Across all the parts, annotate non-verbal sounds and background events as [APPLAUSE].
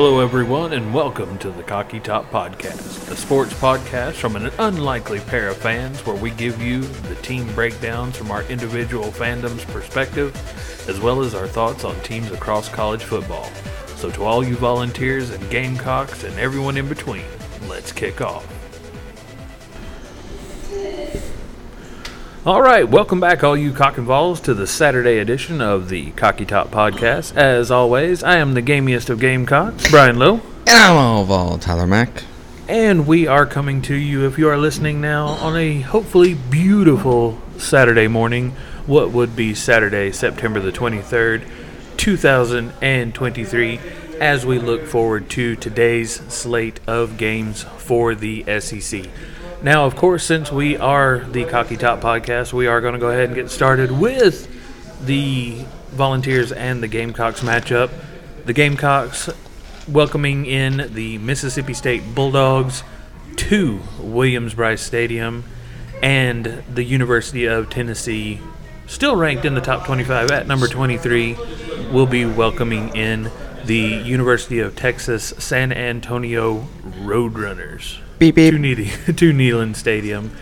Hello, everyone, and welcome to the Cocky Top Podcast, a sports podcast from an unlikely pair of fans where we give you the team breakdowns from our individual fandom's perspective, as well as our thoughts on teams across college football. So, to all you volunteers and Gamecocks and everyone in between, let's kick off. All right, welcome back, all you cock and balls, to the Saturday edition of the Cocky Top Podcast. As always, I am the gamiest of Gamecocks, Brian Lowe. And I'm all Vol Tyler Mack. And we are coming to you, if you are listening now, on a hopefully beautiful Saturday morning. What would be Saturday, September the 23rd, 2023, as we look forward to today's slate of games for the SEC. Now, of course, since we are the Cocky Top podcast, we are going to go ahead and get started with the Volunteers and the Gamecocks matchup. The Gamecocks welcoming in the Mississippi State Bulldogs to Williams Brice Stadium, and the University of Tennessee, still ranked in the top 25 at number 23, will be welcoming in the University of Texas San Antonio Roadrunners Beep beep. to, Needy, [LAUGHS] to Neyland Stadium.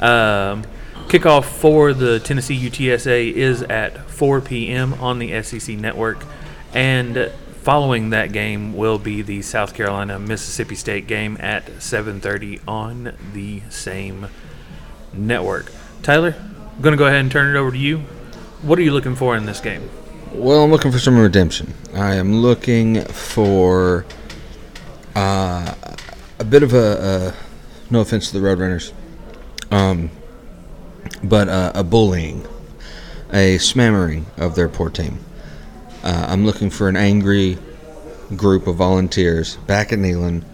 Um, kickoff for the Tennessee UTSA is at 4 p.m. on the SEC network, and following that game will be the South Carolina Mississippi State game at 7:30 on the same network. Tyler, I'm gonna go ahead and turn it over to you. What are you looking for in this game? Well, I'm looking for some redemption. I am looking for uh, a bit of a, uh, no offense to the Roadrunners, um, but uh, a bullying, a smammering of their poor team. Uh, I'm looking for an angry group of volunteers back at Neyland,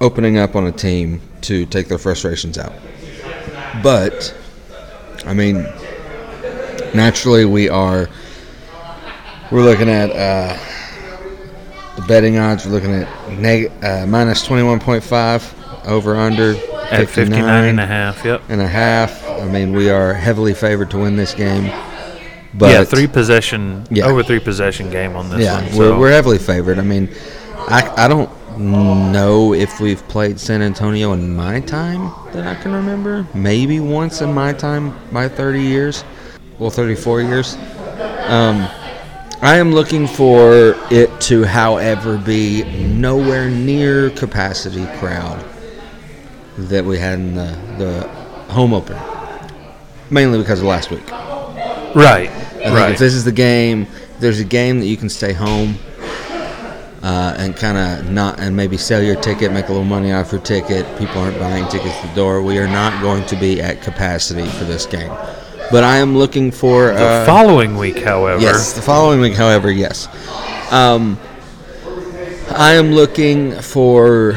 opening up on a team to take their frustrations out. But, I mean, naturally we are we're looking at uh, the betting odds we're looking at neg- uh, minus 21.5 over under At 59 and a half. Yep. and a half i mean we are heavily favored to win this game but yeah, three possession, Yeah. over three possession game on this yeah one. we're, we're heavily favored i mean I, I don't know if we've played san antonio in my time that i can remember maybe once in my time my 30 years well 34 years um, I am looking for it to, however, be nowhere near capacity crowd that we had in the, the home opener. Mainly because of last week. Right, right. if this is the game, there's a game that you can stay home uh, and kind of not, and maybe sell your ticket, make a little money off your ticket. People aren't buying tickets at the door. We are not going to be at capacity for this game. But I am looking for the uh, following week, however, Yes, the following week, however, yes. Um, I am looking for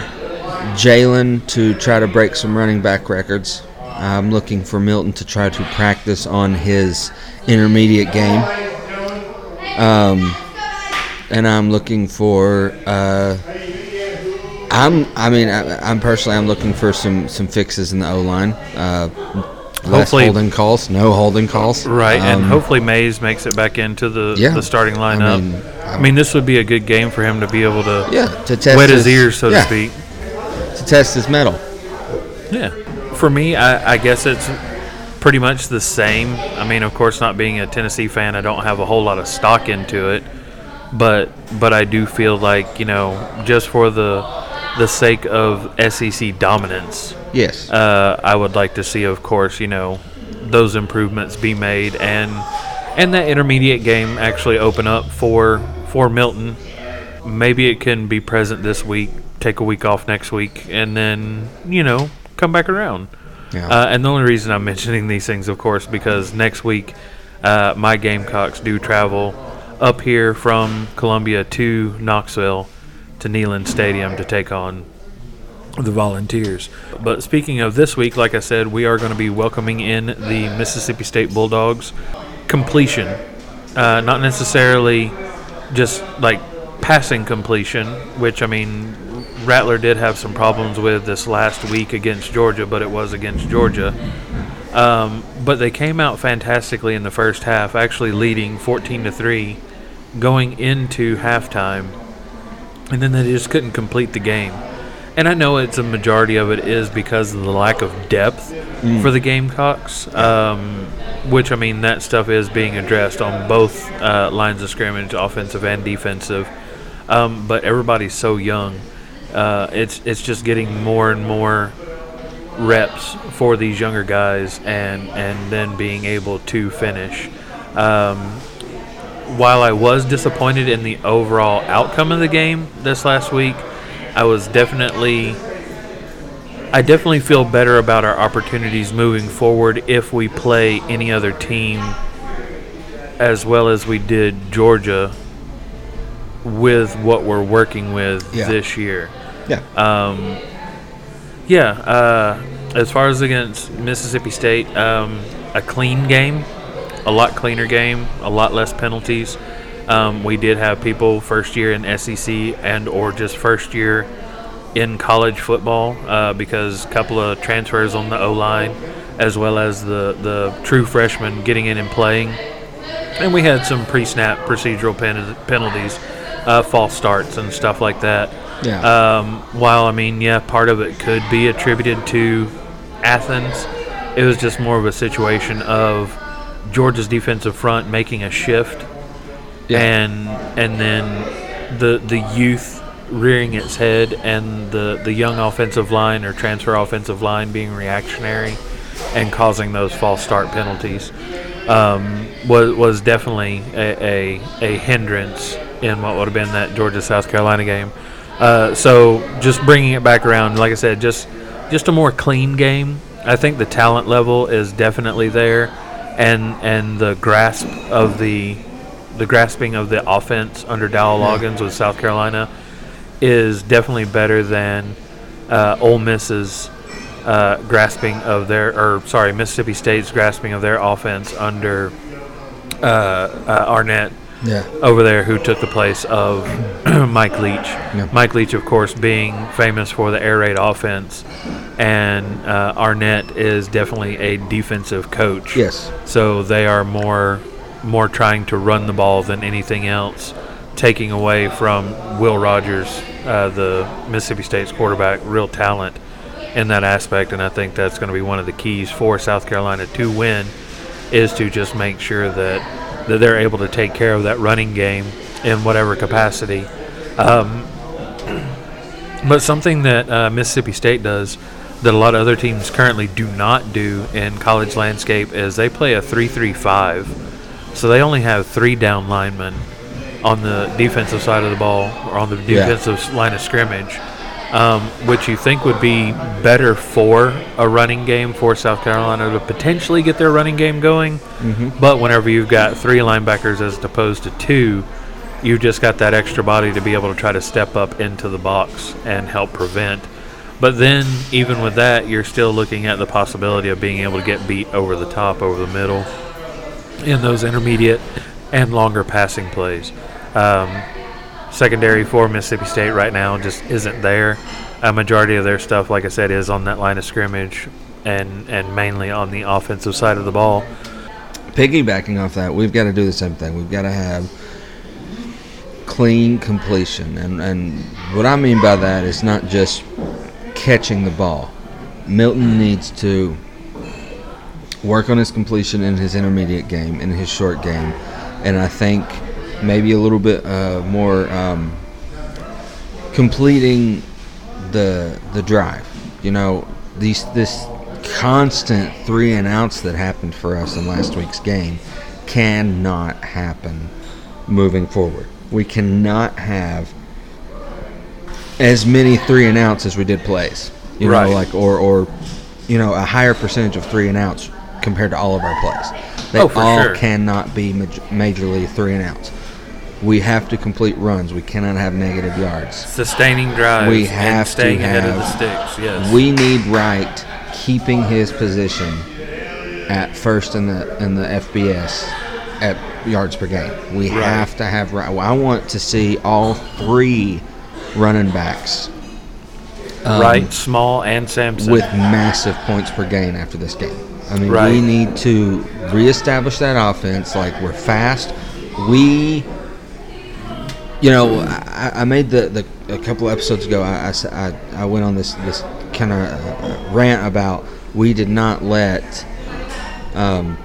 Jaylen to try to break some running back records. I'm looking for Milton to try to practice on his intermediate game. Um, and I'm looking for. Uh, I'm. I mean, I, I'm personally. I'm looking for some some fixes in the O line. Uh, less Hopefully- holding calls. No holding calls. right, and Um, hopefully Mays makes it back into the, Yeah. the starting lineup. I mean, mean, this would be a good game for him to be able to Yeah, to test wet his ears, so yeah, to speak. to test his metal. Yeah. For me, I, I guess it's pretty much the same. I mean, of course, not being a Tennessee fan, I don't have a whole lot of stock into it, but but I do feel like you know, just for the the sake of SEC dominance, Yes. uh, I would like to see, of course, you know, those improvements be made and and that intermediate game actually open up for for Milton. Maybe it can be present this week, take a week off next week, and then you know come back around. Yeah. Uh, and the only reason I'm [LAUGHS] mentioning these things, of course, because next week uh, my Gamecocks do travel up here from Columbia to Knoxville to Neyland Stadium to take on the Volunteers. But speaking of this week, like I said, we are going to be welcoming in the Mississippi State Bulldogs completion, uh, not necessarily just like passing completion, which I mean, Rattler did have some problems with this last week against Georgia, but it was against Georgia. Um, but they came out fantastically in the first half, actually leading 14 to three, going into halftime and then they just couldn't complete the game. And I know it's a majority of it is because of the lack of depth for the Gamecocks, um, which I mean that stuff is being addressed on both uh, lines of scrimmage, offensive and defensive. Um, but everybody's so young, uh, it's it's just getting more and more reps for these younger guys, and and then being able to finish. Um, while I was disappointed in the overall outcome of the game this last week, I was definitely I definitely feel better about our opportunities moving forward if we play any other team as well as we did Georgia with what we're working with Yeah. this year. Yeah. Um, yeah, uh, as far as against Mississippi State, um, a clean game, a lot cleaner game, a lot less penalties. Um, we did have people first year in SEC and or just first year in college football uh, because a couple of transfers on the O line, as well as the the true freshmen getting in and playing, and we had some pre-snap procedural pen- penalties, uh, false starts and stuff like that. Yeah. Um, while I mean, yeah, part of it could be attributed to Athens, it was just more of a situation of Georgia's defensive front making a shift, Yeah. and and then the the youth rearing its head, and the the young offensive line or transfer offensive line being reactionary, and causing those false start penalties. Um, was was definitely a, a, a hindrance in what would have been that Georgia South Carolina game. Uh, so just bringing it back around, like I said, just just a more clean game. I think the talent level is definitely there, and and the grasp of the the grasping of the offense under Dowell Loggins with South Carolina is definitely better than uh, Ole Miss's uh, grasping of their, or sorry, Mississippi State's grasping of their offense under uh, uh, Arnett yeah. over there, who took the place of [CLEARS THROAT] Mike Leach. Yeah. Mike Leach, of course, being famous for the air raid offense, and uh, Arnett is definitely a defensive coach. Yes. So they are more more trying to run the ball than anything else, taking away from Will Rogers, uh, the Mississippi State's quarterback, real talent in that aspect. And I think that's going to be one of the keys for South Carolina to win, is to just make sure that that they're able to take care of that running game in whatever capacity. Um, [CLEARS THROAT] but something that uh, Mississippi State does that a lot of other teams currently do not do in college landscape is they play a 3-3-5. So they only have three down linemen on the defensive side of the ball or on the Yeah. defensive line of scrimmage, um, which you think would be better for a running game for South Carolina to potentially get their running game going. But whenever you've got three linebackers as opposed to two, you've just got that extra body to be able to try to step up into the box and help prevent. But then, even with that, you're still looking at the possibility of being able to get beat over the top, over the middle, in those intermediate and longer passing plays. Um, secondary for Mississippi State right now just isn't there. A majority of their stuff, like I said, is on that line of scrimmage and, and mainly on the offensive side of the ball. Piggybacking off that, we've got to do the same thing. We've got to have clean completion, and and what I mean by that is not just catching the ball. Milton needs to work on his completion in his intermediate game, in his short game, and I think maybe a little bit uh, more um, completing the the drive. You know, these this constant three and outs that happened for us in last week's game cannot happen moving forward. We cannot have as many three and outs as we did plays. You Right. know, like or or you know a higher percentage of three and outs compared to all of our plays. They Oh, for all sure. cannot be maj- majorly three and outs. We have to complete runs. We cannot have negative yards. Sustaining drives We have to staying ahead of the have- sticks, yes. We need Wright keeping his position at first in the in the FBS at yards per game. We Right. have to have Wright. I want to see all three running backs um, right, Small and Sampson. with massive points per game after this game. I mean, Right. we need to reestablish that offense. Like we're fast. We you know, I, I made the, the a couple episodes ago. I, I, I went on this this kind of uh, rant about we did not let um,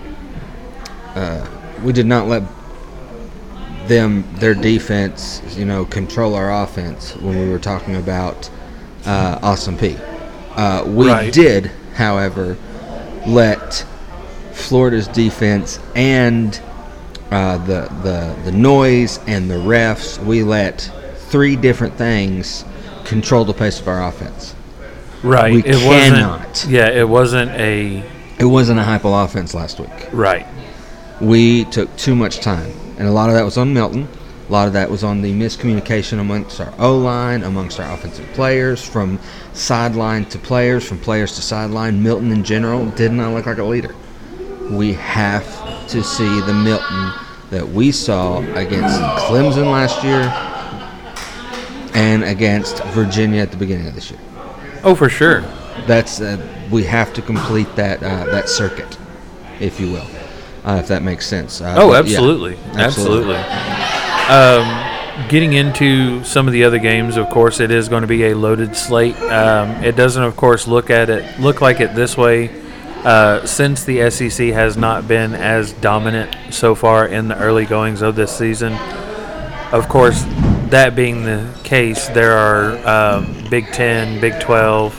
uh, we did not let them their defense, you know, control our offense when we were talking about uh, Austin Peay. Uh, we Right. did, however, let Florida's defense and uh, the the the noise and the refs. We let three different things control the pace of our offense. Right. We it cannot. wasn't. Yeah, it wasn't a It wasn't a Heupel offense last week. right. We took too much time, and a lot of that was on Milton. A lot of that was on the miscommunication amongst our O line, amongst our offensive players, from sideline to players, from players to sideline. Milton in general did not look like a leader. We have to see the Milton that we saw against Clemson last year and against Virginia at the beginning of this year. Oh, for sure. That's uh, we have to complete that uh, that circuit, if you will, uh, if that makes sense. Uh, Oh, but yeah, absolutely. absolutely. Um, getting into some of the other games, of course, it is going to be a loaded slate. Um, it doesn't, of course, look at it look like it this way. Uh, since the SEC has not been as dominant so far in the early goings of this season, of course, that being the case, there are um, Big Ten, Big Twelve,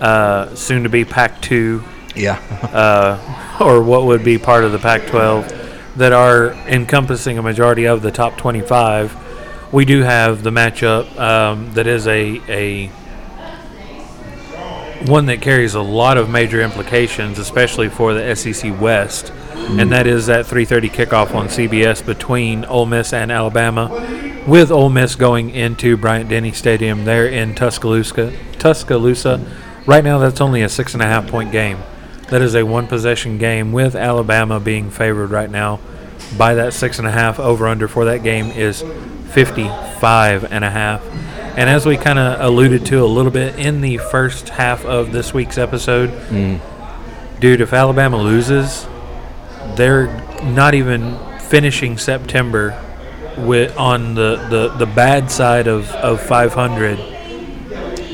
uh, soon to be Pac two, Yeah. uh, or what would be part of the Pac 12 that are encompassing a majority of the top 25. We do have the matchup um, that is a, a one that carries a lot of major implications, especially for the SEC West, and that is that 3:30 kickoff on CBS between Ole Miss and Alabama, with Ole Miss going into Bryant Denny Stadium there in Tuscaloosa. Tuscaloosa. Right now, that's only a six and a half point game. That is a one possession game with Alabama being favored right now by that six and a half. Over under for that game is 55 and a half. And as we kind of alluded to a little bit in the first half of this week's episode, mm. dude, if Alabama loses, they're not even finishing September with on the, the, the bad side of, of 500.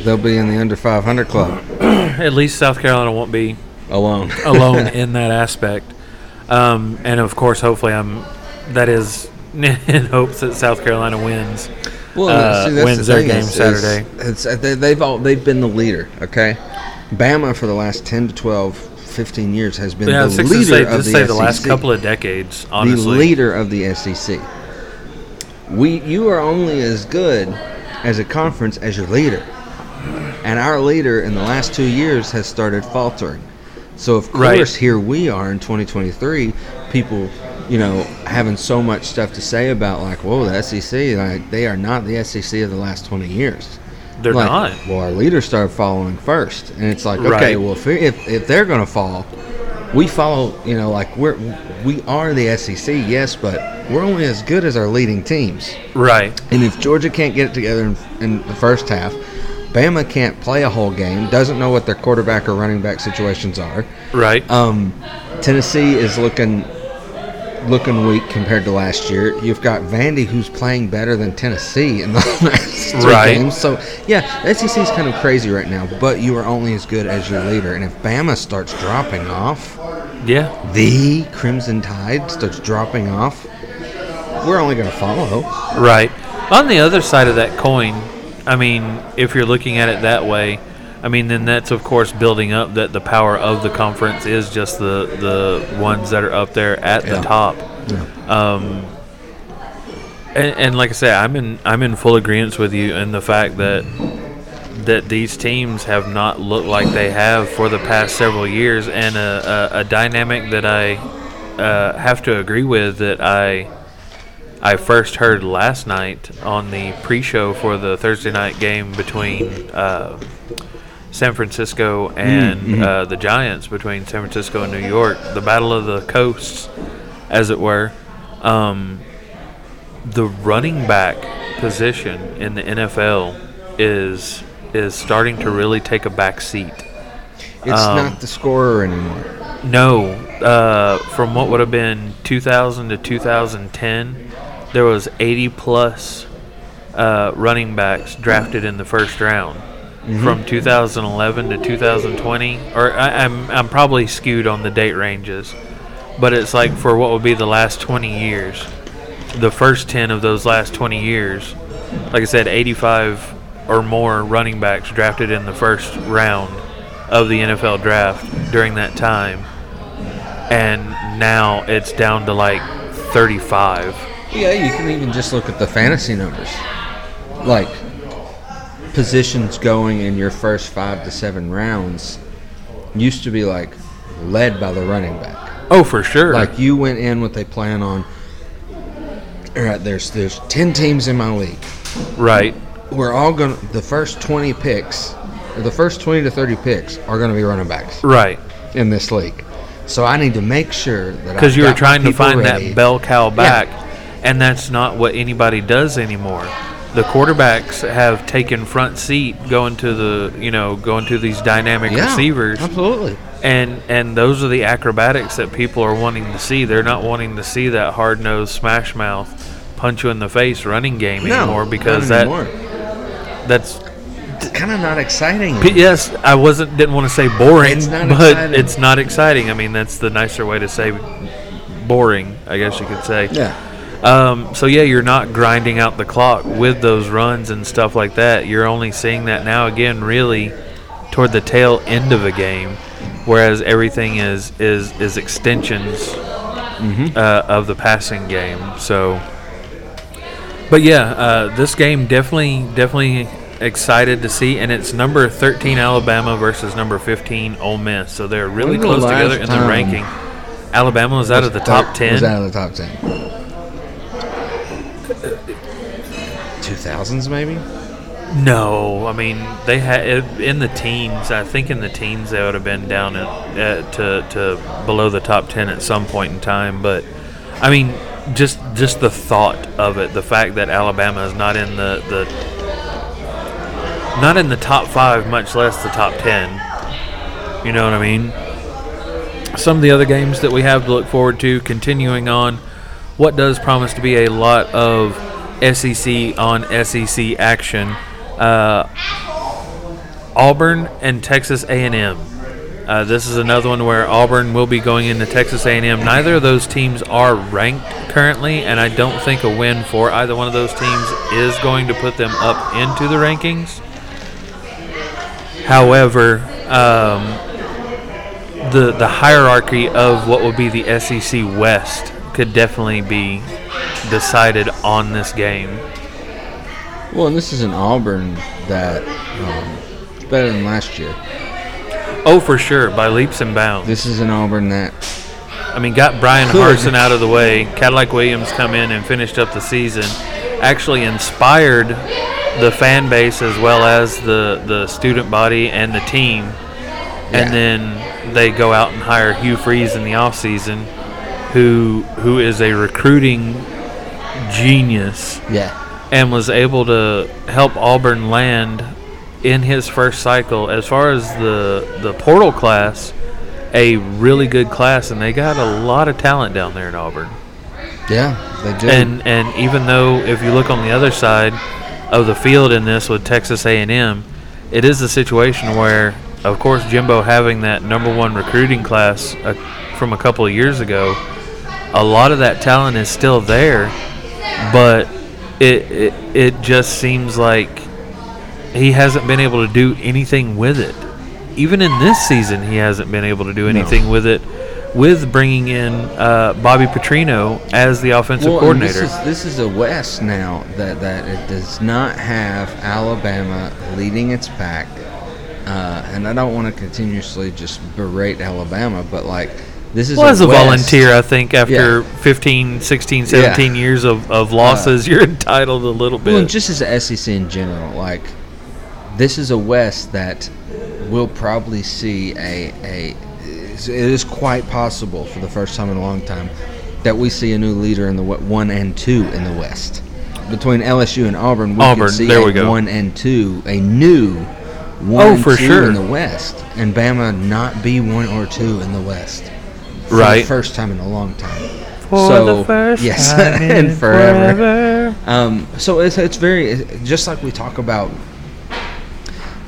They'll be in the under 500 club [CLEARS THROAT] At least South Carolina won't be alone. [LAUGHS] alone in that aspect. Um, and of course, hopefully, I'm. That is [LAUGHS] in hopes that South Carolina wins. Well, uh, see, that's wins the their game is- Saturday. is it's, uh, they, they've all they've been the leader. Okay, Bama for the last 10 to 12, 15 years has been Yeah, the six to leader say, of just the say the last couple of decades. the Honestly, leader of the SEC. We, you are only as good as a conference as your leader, and our leader in the last two years has started faltering. So of Right. course, here we are in 2023. People, you know, having so much stuff to say about like, whoa, the SEC, like they are not the SEC of the last 20 years. they're Like, not. Well, our leaders started following first, and it's like, okay, Right. well, if, if if they're gonna fall, we follow. You know, like we're we are the SEC, yes, but we're only as good as our leading teams. Right. And if Georgia can't get it together in, in the first half, Bama can't play a whole game, doesn't know what their quarterback or running back situations are. Right. Um, Tennessee is looking looking weak compared to last year. You've got Vandy who's playing better than Tennessee in the [LAUGHS] last three Right. games. So yeah, the SEC is kind of crazy right now. But you are only as good as your leader. And if Bama starts dropping off, yeah. the Crimson Tide starts dropping off, we're only going to follow. Right. On the other side of that coin, I mean, if you're looking at it that way, I mean, then that's of course building up that the power of the conference is just the the ones that are up there at the top. Yeah. Um, and, and like I said, I'm in I'm in full agreement with you in the fact that that these teams have not looked like they have for the past several years, and a, a, a dynamic that I uh, have to agree with that I I first heard last night on the pre-show for the Thursday night game between uh, San Francisco and uh, the Giants, between San Francisco and New York, the battle of the coasts, as it were. Um, the running back position in the NFL is is starting to really take a back seat. It's Um, not the scorer anymore. No, uh, from what would have been 2000 to 2010, there was 80 plus uh, running backs drafted in the first round from 2011 to 2020. Or I, I'm I'm probably skewed on the date ranges, but it's like for what would be the last 20 years, the first 10 of those last 20 years, like I said, 85 or more running backs drafted in the first round of the NFL draft during that time, and now it's down to like 35. Yeah, you can even just look at the fantasy numbers. Like positions going in your first five to seven rounds used to be like led by the running back. Oh, for sure. Like you went in with a plan on. All right, there's there's ten teams in my league. right. We're all gonna the first twenty picks, or the first twenty to thirty picks are gonna be running backs Right. in this league. So I need to make sure that Because you were trying to find ready. that bell cow back, and that's not what anybody does anymore. The quarterbacks have taken front seat going to the, you know, going to these dynamic Yeah, receivers. Absolutely. and and those are the acrobatics that people are wanting to see. They're not wanting to see that hard nosed smash mouth punch you in the face running game No, anymore because that anymore. that's kind of not exciting. Yes I wasn't didn't want to say boring It's not but exciting. it's not exciting. I mean that's the nicer way to say boring I guess you could say. Yeah. Um, so yeah, you're not grinding out the clock with those runs and stuff like that. You're only seeing that now again, really, toward the tail end of a game, whereas everything is is is extensions mm-hmm. uh, of the passing game. So, but yeah, uh, this game definitely definitely excited to see, and it's number 13 Alabama versus number 15 Ole Miss. So they're really close the together in the ranking. Alabama was out of the top 10. Was out of the top 10. Thousands maybe. No, I mean they had in the teens. I think in the teens they would have been down at, at to to below the top ten at some point in time. But I mean, just just the thought of it, the fact that Alabama is not in the the not in the top five, much less the top ten. You know what I mean? Some of the other games that we have to look forward to, continuing on, what does promise to be a lot of SEC on SEC action. Uh, Auburn and Texas A&M. Uh, this is another one where Auburn will be going into Texas A&M. Neither of those teams are ranked currently, and I don't think a win for either one of those teams is going to put them up into the rankings. However, um, the the hierarchy of what would be the SEC West could definitely be decided on this game. Well, and this is an Auburn that um, better than last year. Oh, for sure, by leaps and bounds. This is an Auburn that I mean, got Brian Could. Harsin out of the way. Cadillac Williams come in and finished up the season. Actually inspired the fan base as well as the, the student body and the team. Yeah. And then they go out and hire Hugh Freeze in the offseason, who who is a recruiting genius yeah and was able to help Auburn land in his first cycle. As far as the the portal class, a really good class, and they got a lot of talent down there in Auburn. yeah they do. And and even though if you look on the other side of the field in this with Texas A&M, it is a situation where, of course, Jimbo having that number one recruiting class uh, from a couple of years ago, a lot of that talent is still there, but it it, it just seems like he hasn't been able to do anything with it. Even in this season, he hasn't been able to do anything with it. With bringing in uh, Bobby Petrino as the offensive well, coordinator. This is, this is a West now that, that it does not have Alabama leading its pack. Uh, and I don't want to continuously just berate Alabama, but like this is well, as a West- volunteer, I think after Yeah. 15, 16, 17 years of, of losses, uh. you're entitled a little bit. Well, just as the SEC in general, like this is a West that will probably see a a. It is quite possible for the first time in a long time that we see a new leader in the one and two in the West. Between LSU and Auburn, we Auburn, could see there a we go. one and two, a new one Oh, and for two sure. in the West, and Bama not be one or two in the West. For Right. the first time in a long time. For So, the first yes, time [LAUGHS] and in forever. forever. Um, so it's it's very just like we talk about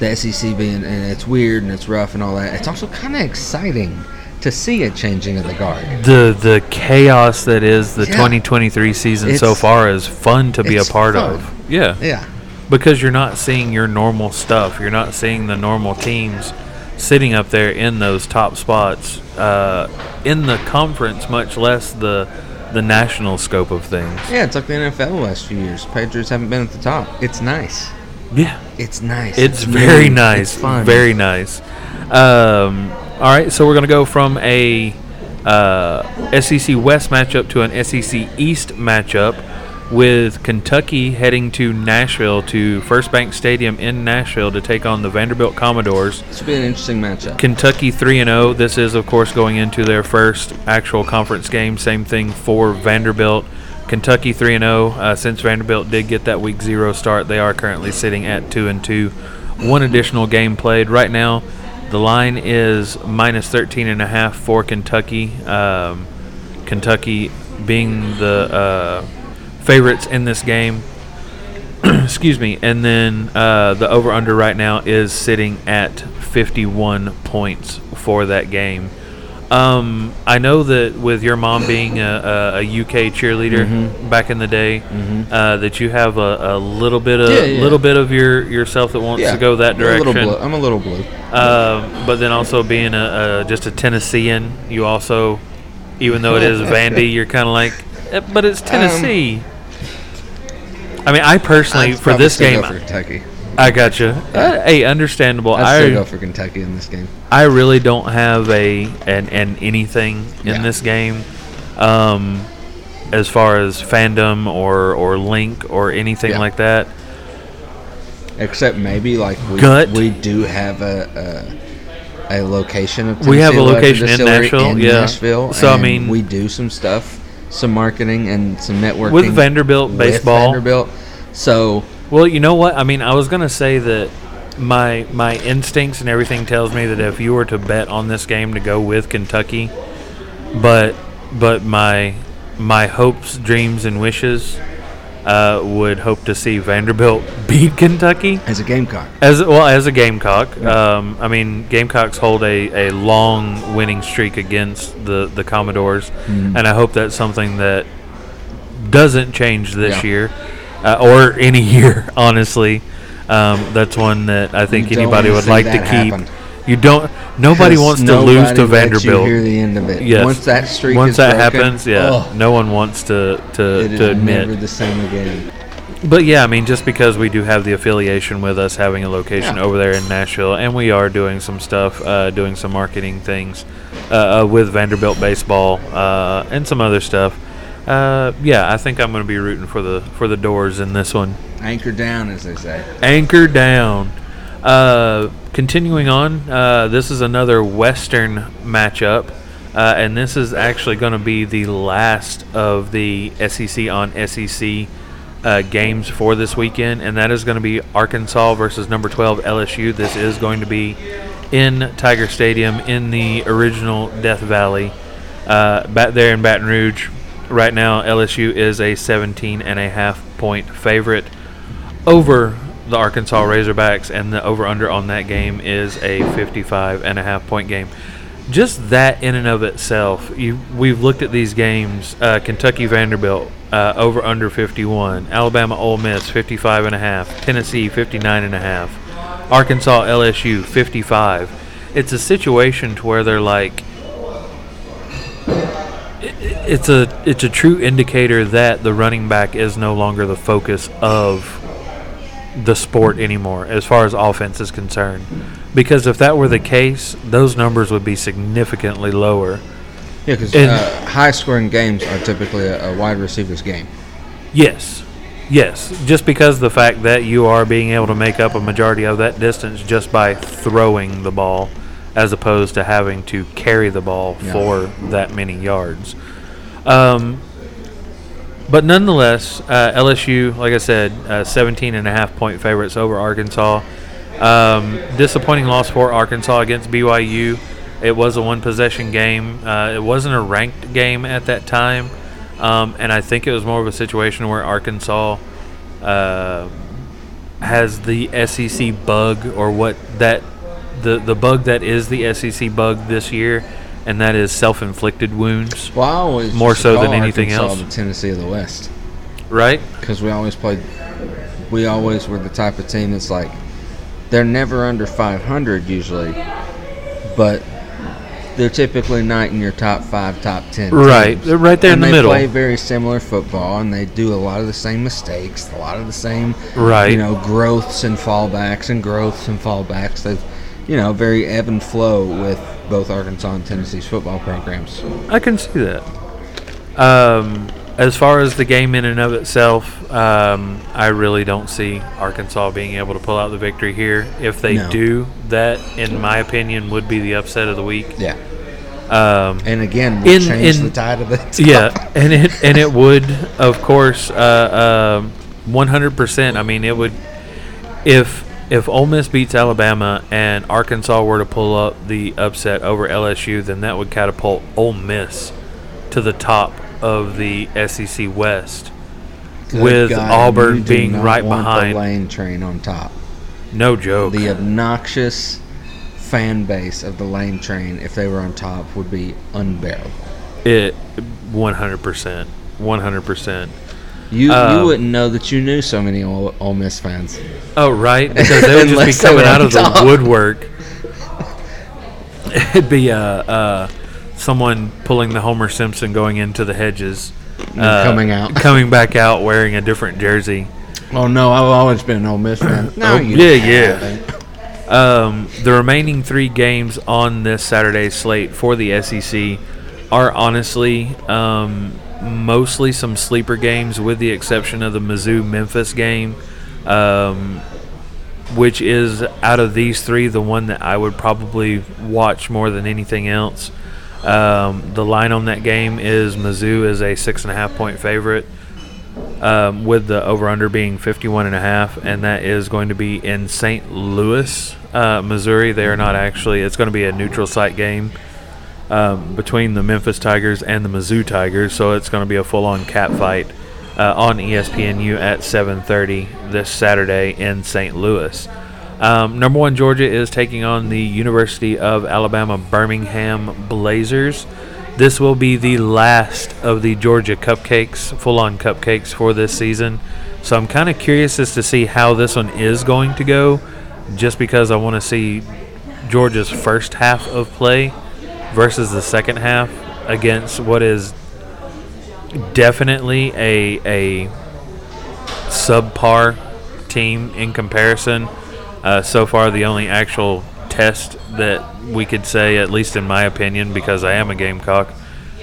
the SEC being and it's weird and it's rough and all that. It's also kind of exciting to see a changing of the guard. The the chaos that is the Yeah. 2023 season so far is fun to be a part fun. of. Yeah. Yeah, because you're not seeing your normal stuff. You're not seeing the normal teams sitting up there in those top spots uh, in the conference, much less the the national scope of things. yeah. It's like the NFL the last few years. Patriots haven't been at the top. It's nice. Yeah, It's nice. it's very new, nice, It's fun. very nice. Um, all right, so we're gonna go from a uh, SEC West matchup to an SEC East matchup. With Kentucky heading to Nashville to First Bank Stadium in Nashville to take on the Vanderbilt Commodores. This will be an interesting matchup. Kentucky 3 and 0. This is of course going into their first actual conference game. Same thing for Vanderbilt. Kentucky 3 and 0. Uh, since Vanderbilt did get that week 0 start, they are currently sitting at 2 and 2. One additional game played right now. The line is minus 13 and a half for Kentucky. Um, Kentucky being the uh, favorites in this game. [CLEARS THROAT] Excuse me. And then uh, the over under right now is sitting at 51 points for that game. Um, I know that with your mom being a, a, a UK cheerleader Mhm. back in the day, Mhm. uh, that you have a, a little bit of Yeah, yeah. little bit of your yourself that wants to go that I'm a little direction. I'm a little blue. Um, but then also being a, just a Tennessean, you also, even though it is [LAUGHS] Vandy, you're kind of like, eh, but it's Tennessee. I mean, I personally I'd for probably this still game, go for Kentucky. I gotcha. Uh, hey, understandable. I'd still go I for Kentucky in this game. I really don't have a an, an anything in Yeah. this game, um, as far as fandom or or link or anything Yeah. like that. Except maybe like we Gut. we do have a a, a location of We have a Tennessee location in Distillery Nashville, in yeah. Nashville. So, I and mean- we do some stuff, some marketing and some networking With Vanderbilt with baseball. Vanderbilt. So Well, you know what? I mean, I was gonna say that my my instincts and everything tells me that if you were to bet on this game to go with Kentucky, but but my my hopes, dreams, and wishes uh, would hope to see Vanderbilt [LAUGHS] beat Kentucky as a Gamecock, as well as a Gamecock. Um, I mean, Gamecocks hold a, a long winning streak against the the Commodores, Mhm. and I hope that's something that doesn't change this Yeah. year uh, or any [LAUGHS] year. Honestly, um, that's one that I think anybody would like to keep. You don't. Nobody wants to lose to Vanderbilt. You hear the end of it. Yes. Once that streak Once that broken, happens, yeah, oh, no one wants to to, it is to admit. never the same again. But yeah, I mean, just because we do have the affiliation with us having a location Yeah. over there in Nashville, and we are doing some stuff, uh, doing some marketing things uh, uh, with Vanderbilt baseball uh, and some other stuff. Uh, yeah, I think I'm going to be rooting for the for the Dores in this one. Anchor down, as they say. Anchor down. Uh, continuing on, uh, this is another Western matchup, uh, and this is actually going to be the last of the SEC on SEC uh, games for this weekend, and that is going to be Arkansas versus number 12 LSU. This is going to be in Tiger Stadium in the original Death Valley, uh, back there in Baton Rouge. Right now, LSU is a 17 and a half point favorite over the Arkansas Razorbacks, and the over under on that game is a 55 and a half point game. Just that in and of itself, you we've looked at these games. Uh, Kentucky Vanderbilt uh, over under 51, Alabama Ole Miss 55 and a half, Tennessee 59 and a half, Arkansas LSU 55. It's a situation to where they're like it's a it's a true indicator that the running back is no longer the focus of the sport anymore as far as offense is concerned. Because if that were the case, those numbers would be significantly lower. Yeah, because uh, high-scoring games are typically a, a wide receiver's game. Yes. Yes, just because the fact that you are being able to make up a majority of that distance just by throwing the ball as opposed to having to carry the ball Yeah. for that many yards. Um, but nonetheless, uh, LSU, like I said, uh, 17 and a half point favorites over Arkansas. Um, disappointing loss for Arkansas against BYU. It was a one possession game. Uh, it wasn't a ranked game at that time. Um, and I think it was more of a situation where Arkansas uh, has the SEC bug or what that the the bug that is the SEC bug this year, and that is self-inflicted wounds, Well, I always More so than anything Arkansas else. The Tennessee of the West, right? because we always played. We always were the type of team that's like, they're never under 500 usually, but they're typically not in your top five, top ten. Right. teams. They're right there in And the they middle. Play very similar football, and they do a lot of the same mistakes, a lot of the same, Right. You know, growths and fallbacks and growths and fallbacks. They've, you know, very ebb and flow with both Arkansas and Tennessee's football programs. I can see that. Um, as far as the game in and of itself, um, I really don't see Arkansas being able to pull out the victory here. If they No. do, that, in my opinion, would be the upset of the week. Yeah. Um, And again, we In- change in- the tide of the [LAUGHS] yeah, and it and it would, of course, uh, um, 100%. I mean, it would if if Ole Miss beats Alabama and Arkansas were to pull up the upset over LSU, then that would catapult Ole Miss to the top of the SEC West. Good with God, Auburn being not right behind. the lane train on top. No joke. The obnoxious fan base of the lane train, if they were on top, would be unbearable. It 100%. 100%. You Um, you wouldn't know that you knew so many Ole, Ole Miss fans. Oh, right, because they would [LAUGHS] just be coming out of top. the woodwork. [LAUGHS] It'd be uh, uh, someone pulling the Homer Simpson going into the hedges, uh, coming out. [LAUGHS] coming back out wearing a different jersey. Oh no, I've always been an Ole Miss fan. [CLEARS THROAT] No, Oh, you yeah, yeah. Um, the remaining three games on this Saturday slate for the SEC are honestly um, mostly some sleeper games, with the exception of the Mizzou Memphis game, um, which is out of these three the one that I would probably watch more than anything else. Um, the line on that game is Mizzou is a six and a half point favorite um, with the over under being 51 and a half and that is going to be in St. Louis, uh, Missouri. They are not actually it's going to be a neutral site game um, between the Memphis Tigers and the Mizzou Tigers, so it's going to be a full-on cat fight uh, on ESPNU at 7:30 this Saturday in St. Louis. Um, number one, Georgia is taking on the University of Alabama Birmingham Blazers. This will be the last of the Georgia cupcakes, full-on cupcakes for this season. So I'm kind of curious as to see how this one is going to go, just because I want to see Georgia's first half of play versus the second half against what is definitely a a subpar team in comparison. Uh, so far, the only actual test that we could say, at least in my opinion, because I am a Gamecock,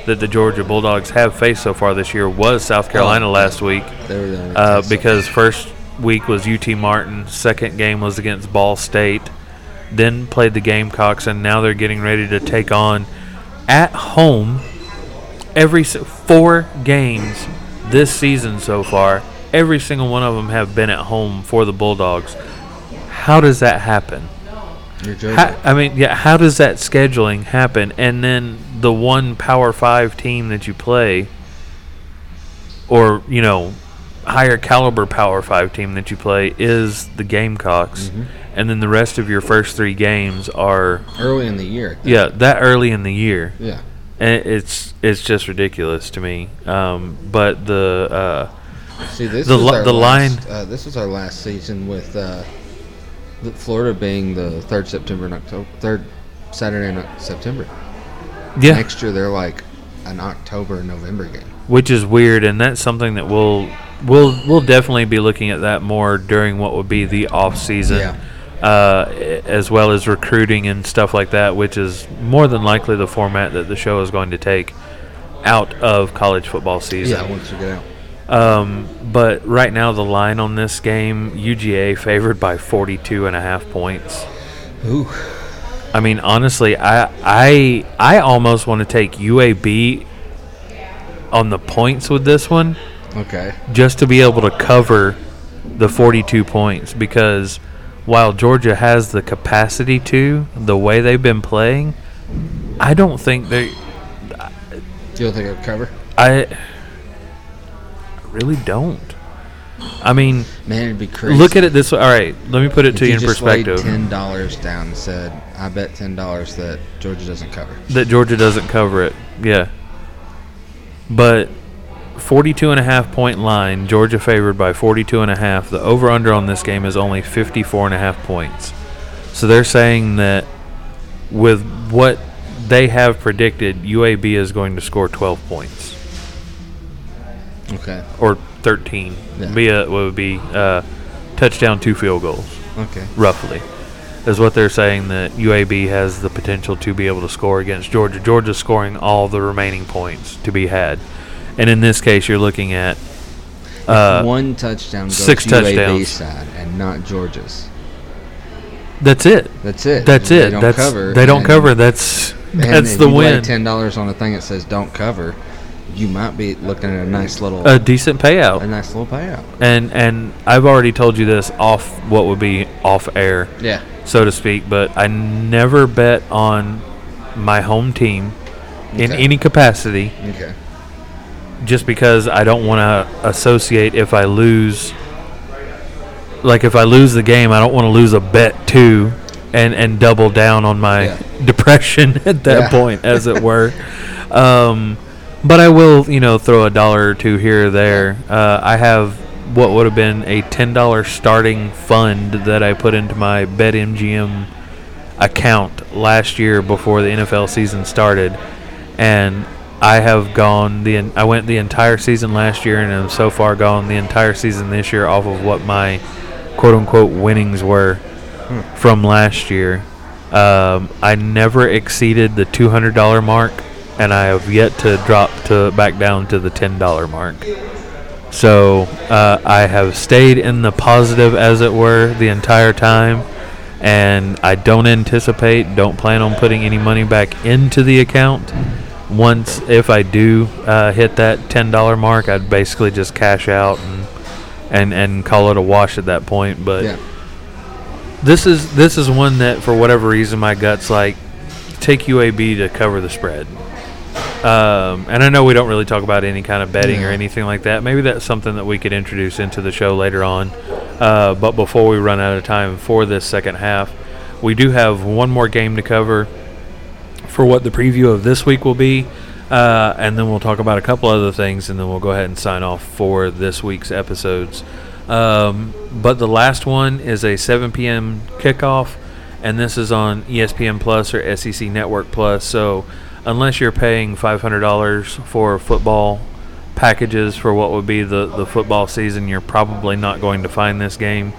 that the Georgia Bulldogs have faced so far this year was South Carolina last week. They were the only Uh, because first week was UT Martin, second game was against Ball State, then played the Gamecocks, and now they're getting ready to take on at home every four games this season so far. Every single one of them have been at home for the Bulldogs. How does that happen? You're. How, I mean, yeah. How does that scheduling happen? And then the one Power Five team that you play, or you know, higher caliber Power Five team that you play is the Gamecocks, Mm-hmm. And then the rest of your first three games are Early in the year. yeah that early in the year, Yeah. and it's it's just ridiculous to me. Um, but the uh, See, this The li- the last, line- Uh, this is our last season with uh, the Florida being the third September and October, third Saturday in September. yeah, Next year they're like an October November game. which is weird, and that's something that we'll we'll we'll definitely be looking at that more during what would be the off season, Yeah. Uh, as well as recruiting and stuff like that, which is more than likely the format that the show is going to take out of college football season. Yeah, once you get out. Um, but right now the line on this game, UGA favored by 42 and a half points. Ooh. I mean, honestly, I I I almost want to take UAB on the points with this one Okay. just to be able to cover the 42 points because while Georgia has the capacity to, the way they've been playing, I don't think they Do you think it'll cover? I really don't. I mean, Man, it'd be crazy. look at it this way. All right, let me put it If to you in perspective. ten dollars down and said, "I bet ten dollars that Georgia doesn't cover." that Georgia doesn't cover it. Yeah. But 42 and a half point line, Georgia favored by 42 and a half. The over under on this game is only 54 and a half points. So they're saying that with what they have predicted, UAB is going to score 12 points Okay. or 13. Yeah. Be a, what would be uh, touchdown, two field goals Okay. roughly, is what they're saying that UAB has the potential to be able to score against Georgia. Georgia's scoring all the remaining points to be had, and in this case, you're looking at uh, One touchdown goes six touchdowns. side and not Georgia's. that's it. That's it. That's it. They don't that's cover. they don't and- cover. That's that's if the win. Ten dollars on a thing that says "don't cover," you might be looking at a nice little, A decent payout. a nice little payout. And and I've already told you this off what would be off air, Yeah. so to speak. But I never bet on my home team in Okay. any capacity Okay. Just because I don't want to associate if I lose. Like if I lose the game, I don't want to lose a bet too, and and double down on my Yeah. [LAUGHS] depression [LAUGHS] at that Yeah. point, as it were. [LAUGHS] Um, but I will, you know, throw a dollar or two here or there. Uh, I have what would have been a ten dollar starting fund that I put into my BetMGM account last year before the NFL season started, and I have gone the I went the entire season last year, and have so far gone the entire season this year off of what my quote unquote winnings were from last year. Um, I never exceeded the two hundred dollar mark, and I have yet to drop to back down to the ten dollar mark. So uh, I have stayed in the positive, as it were, the entire time, and I don't anticipate, don't plan on putting any money back into the account. Once, if I do uh, hit that ten dollar mark, I'd basically just cash out and and and call it a wash at that point. But Yeah. this is this is one that for whatever reason my guts like take UAB to cover the spread. Um, and I know we don't really talk about any kind of betting or anything like that. Maybe that's something that we could introduce into the show later on. Uh, but before we run out of time for this second half, we do have one more game to cover for what the preview of this week will be. Uh, and then we'll talk about a couple other things, and then we'll go ahead and sign off for this week's episodes. Um, but the last one is a 7 p.m. kickoff, and this is on ESPN Plus or SEC Network Plus. So, unless you're paying $500 for football packages for what would be the, the football season, you're probably not going to find this game.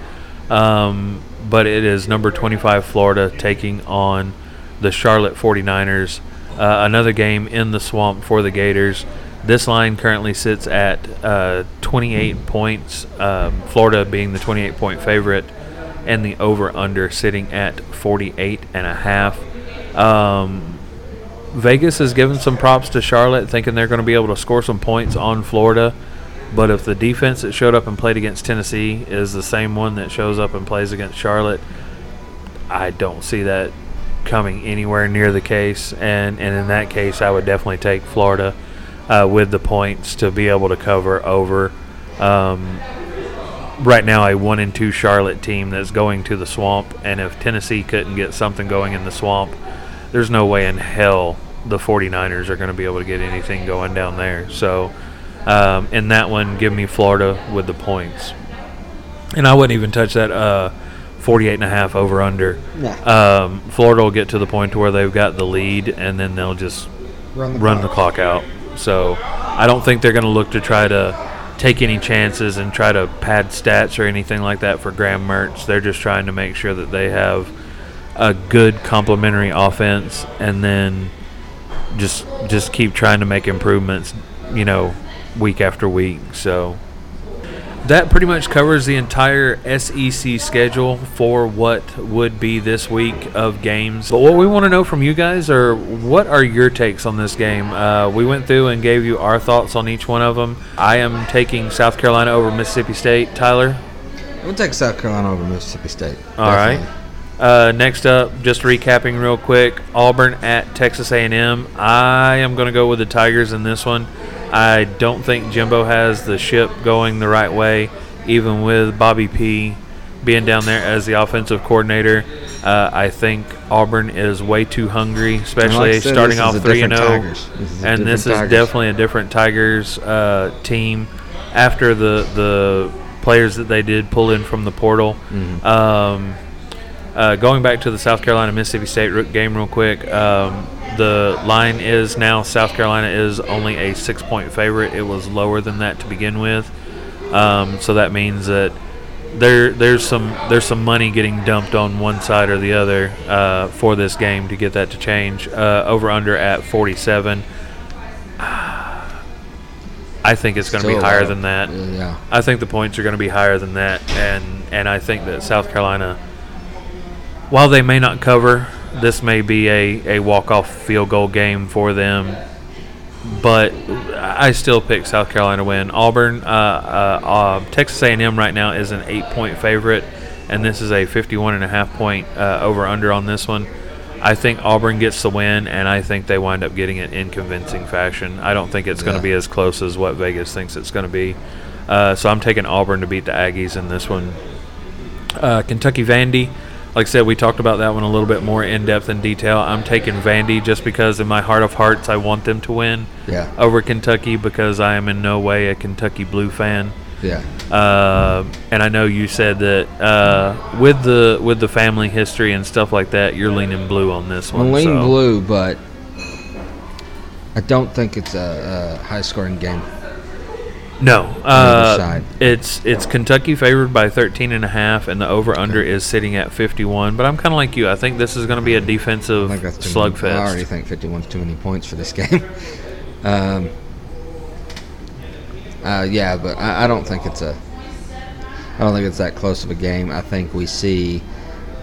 Um, but it is number 25 Florida taking on the Charlotte 49ers. Uh, another game in the swamp for the Gators. This line currently sits at uh, 28 points, um, Florida being the 28 point favorite, and the over under sitting at 48 and a half. Um, Vegas has given some props to Charlotte, thinking they're going to be able to score some points on Florida. But if the defense that showed up and played against Tennessee is the same one that shows up and plays against Charlotte, I don't see that coming anywhere near the case. And, and in that case, I would definitely take Florida uh, with the points to be able to cover over. Um, right now, a one and two Charlotte team that's going to the swamp. And if Tennessee couldn't get something going in the swamp, there's no way in hell the 49ers are going to be able to get anything going down there. So, um, in that one, give me Florida with the points. And I wouldn't even touch that uh, 48 and a half over under. Um, Florida will get to the point to where they've got the lead, and then they'll just Run the run the clock out. So I don't think they're going to look to try to take any chances and try to pad stats or anything like that for Graham Mertz. They're just trying to make sure that they have a good complementary offense, and then just just keep trying to make improvements. You know, week after week. So that pretty much covers the entire SEC schedule for what would be this week of games. But what we want to know from you guys are what are your takes on this game? Uh, we went through and gave you our thoughts on each one of them. I am taking South Carolina over Mississippi State. Tyler? We'll take South Carolina over Mississippi State. All right. Uh, next up, just recapping real quick, Auburn at Texas A&M. I am going to go with the Tigers in this one. I don't think Jimbo has the ship going the right way, even with Bobby P being down there as the offensive coordinator. Uh, I think Auburn is way too hungry, especially said, starting off three and zero. This is And this is Tigers. definitely a different Tigers uh, team after the the players that they did pull in from the portal. Mhm. Um, uh, going back to the South Carolina Mississippi State game real quick. Um, the line is now South Carolina is only a six point favorite. It was lower than that to begin with, um, so that means that there there's some there's some money getting dumped on one side or the other uh, for this game to get that to change. Uh, over under at 47. [SIGHS] I think it's going to be higher than that. Yeah. I think the points are going to be higher than that, and and I think that South Carolina, while they may not cover, this may be a, a walk off field goal game for them. But I still pick South Carolina to win. Auburn, uh, uh, uh, Texas A&M right now is an eight point favorite, and this is a 51 and a half point uh, over under on this one. I think Auburn gets the win, and I think they wind up getting it in convincing fashion. I don't think it's going to be as close as what Vegas thinks it's going to be. Uh, so I'm taking Auburn to beat the Aggies in this one. Uh, Kentucky Vandy, like I said, we talked about that one a little bit more in depth and detail. I'm taking Vandy just because, in my heart of hearts, I want them to win Yeah. over Kentucky because I am in no way a Kentucky Blue fan. Yeah. Uh, and I know you said that uh, with the with the family history and stuff like that, you're leaning blue on this one. I'm leaning so- blue, but I don't think it's a, a high scoring game. No, uh, it's it's Kentucky favored by 13 and a half, and the over under is sitting at 51. But I'm kind of like you. I think this is going to be a defensive that's too Many, I already slugfest. think 51's too many points for this game. [LAUGHS] um, uh, yeah, but I, I don't think it's a. I don't think it's that close of a game. I think we see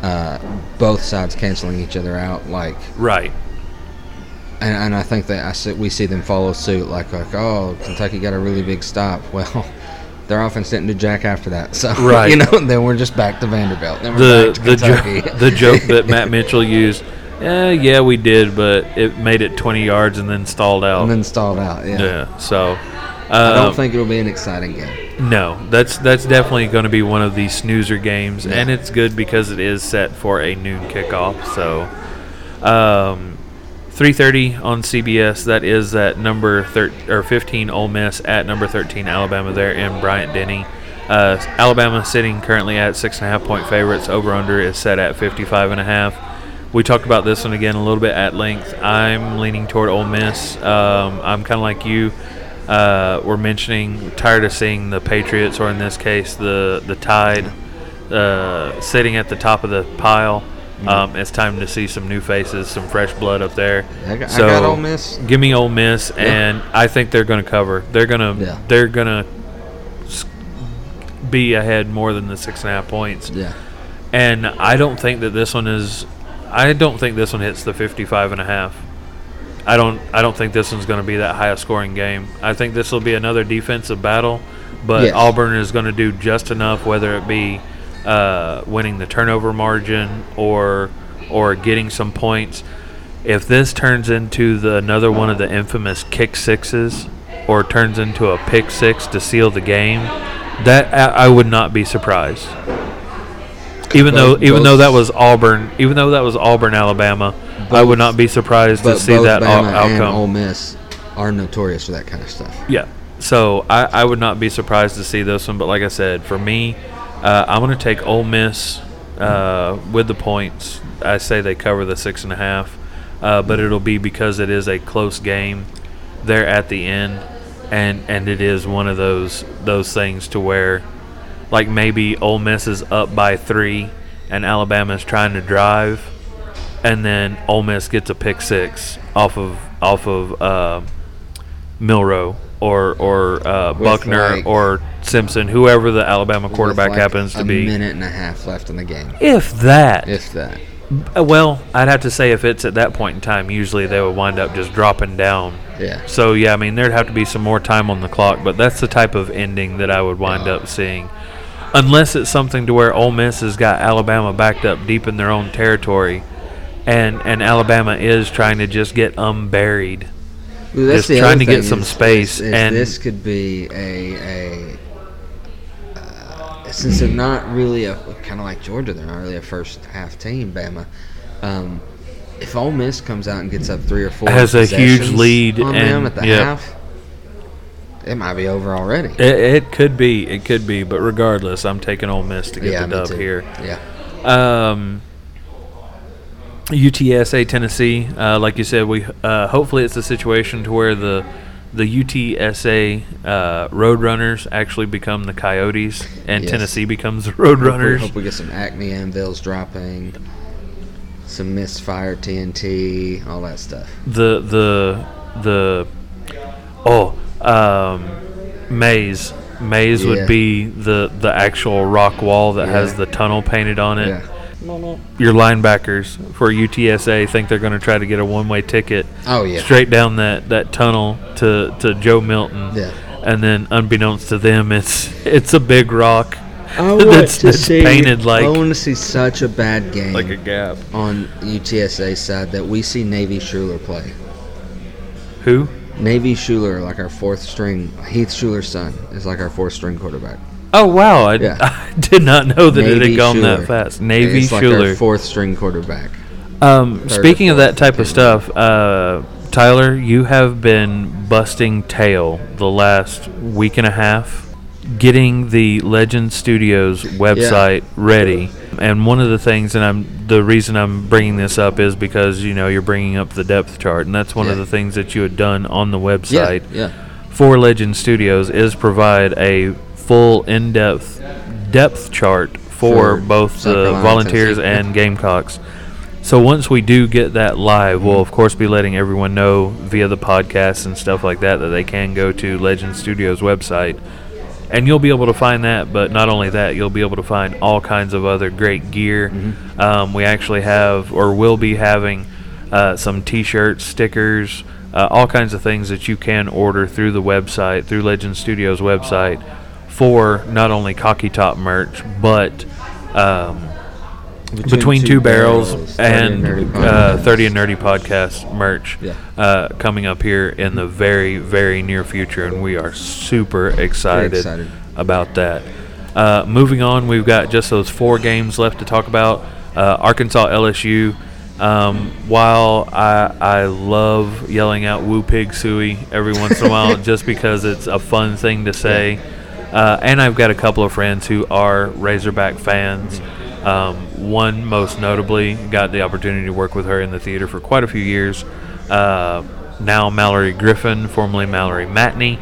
uh, both sides canceling each other out, like, Right. And, and I think that I see, we see them follow suit, like, like, oh, Kentucky got a really big stop. [LAUGHS] Well, their offense didn't do jack after that, so [LAUGHS] Right. you know, [LAUGHS] then we're just back to Vanderbilt. Then The to the jo- the joke that Matt Mitchell used. Eh, yeah, we did, but it made it 20 yards and then stalled out. and then stalled out. Yeah. yeah. So. I um, don't think it'll be an exciting game. No, that's that's definitely going to be one of these snoozer games, Yeah. and it's good because it is set for a noon kickoff. So, um, three thirty on CBS. That is at number thir- or fifteen Ole Miss at number thirteen Alabama there in Bryant Denny. Uh, Alabama sitting currently at six and a half point favorites. Over under is set at 55 and a half. We talked about this one again a little bit at length. I'm leaning toward Ole Miss. Um, I'm kind of like you uh, we're mentioning tired of seeing the Patriots, or in this case, the the Tide, uh, sitting at the top of the pile. Um, it's time to see some new faces, some fresh blood up there. I got, so I got Ole Miss. give me Ole Miss, and I think they're going to cover. They're going to Yeah. they're going to be ahead more than the six and a half points. Yeah. And I don't think that this one is. I don't think this one hits the 55 and a half. I don't. I don't think this one's going to be that high a scoring game. I think this will be another defensive battle, but Yes. Auburn is going to do just enough, whether it be uh, winning the turnover margin or or getting some points. If this turns into the another one of the infamous kick sixes, or turns into a pick six to seal the game, that I, I would not be surprised. Even though, Both- even though that was Auburn, even though that was Auburn, Alabama, I would not be surprised to see both that Bama out- and. Ole Miss are notorious for that kind of stuff. Yeah. So I, I would not be surprised to see this one, but like I said, for me, uh, I'm going to take Ole Miss uh, with the points. I say they cover the six and a half, uh, but it'll be because it is a close game there at the end, and and it is one of those those things to where, like maybe Ole Miss is up by three, and Alabama is trying to drive, and then Ole Miss gets a pick six off of off of. Uh, Milrow or or uh, Buchner like- or Simpson, whoever the Alabama quarterback like, happens to a be. minute and a half left in the game, If that, if that. Uh, well, I'd have to say if it's at that point in time, usually they would wind up just dropping down. Yeah. So yeah, I mean there'd have to be some more time on the clock, but that's the type of ending that I would wind up seeing, unless it's something to where Ole Miss has got Alabama backed up deep in their own territory, and and Alabama is trying to just get unburied, Ooh, just trying to get some is- space is- is and this could be a a uh, since they're not really a kind of like Georgia, they're not really a first half team. Bama. Um, if Ole Miss comes out and gets up three or four, Has a huge lead on them and- at the yep. half, it might be over already. it, it could be, it could be, but regardless, I'm taking Ole Miss to get yeah, the dub here. Yeah, Um, UTSA Tennessee, uh, like you said, we uh, hopefully it's a situation to where the the UTSA uh, Roadrunners actually become the Coyotes, and Yes. Tennessee becomes the Hope we, Roadrunners. hope we get some Acme anvils dropping, some misfire TNT, all that stuff. The the the oh um, Maze Maze Yeah. would be the the actual rock wall that has the tunnel painted on it. Yeah. Your linebackers for UTSA think they're going to try to get a one way ticket. Oh yeah. straight down that, that tunnel to, to Joe Milton. Yeah. And then unbeknownst to them it's it's a big rock I [LAUGHS] want that's, to that's see. painted like I want to see such a bad game like a gap. on UTSA side that we see Navy Shuler play. Who? Navy Shuler, like our fourth string, Heath Shuler's son, is like our fourth string quarterback. Oh wow, I, Yeah. [LAUGHS] I did not know that it had gone Shuler. that fast. Navy it's like Shuler. our fourth string quarterback. Um, speaking of that type of stuff, uh, Tyler, you have been busting tail the last week and a half getting the Legend Studios website ready. And one of the things, and I'm the reason I'm bringing this up is because you know you're bringing up the depth chart, and that's one of the things that you had done on the Yeah, website yeah. for Legend Studios is provide a full in-depth depth chart for, For both the Volunteers and Gamecocks. So once we do get that live, we'll of course be letting everyone know via the podcast and stuff like that that they can go to Legend Studios website. And you'll be able to find that, but not only that, you'll be able to find all kinds of other great gear. Um, we actually have, or will be having, uh, some T-shirts, stickers, uh, all kinds of things that you can order through the website, through Legend Studios website, for not only CockyTop merch, but um, between, two, barrels, 30 and uh, 30 and Nerdy podcast merch Yeah. uh, coming up here in the very, very near future, and we are super excited, excited. about that. Uh, moving on, we've got just those four games left to talk about. Uh, Arkansas LSU. Um, while I I love yelling out "Woo Pig Sooie" every once in a while, [LAUGHS] just because it's a fun thing to say, uh, and I've got a couple of friends who are Razorback fans. Um, one, most notably, got the opportunity to work with her in the theater for quite a few years. Uh, now Mallory Griffin, formerly Mallory Matney,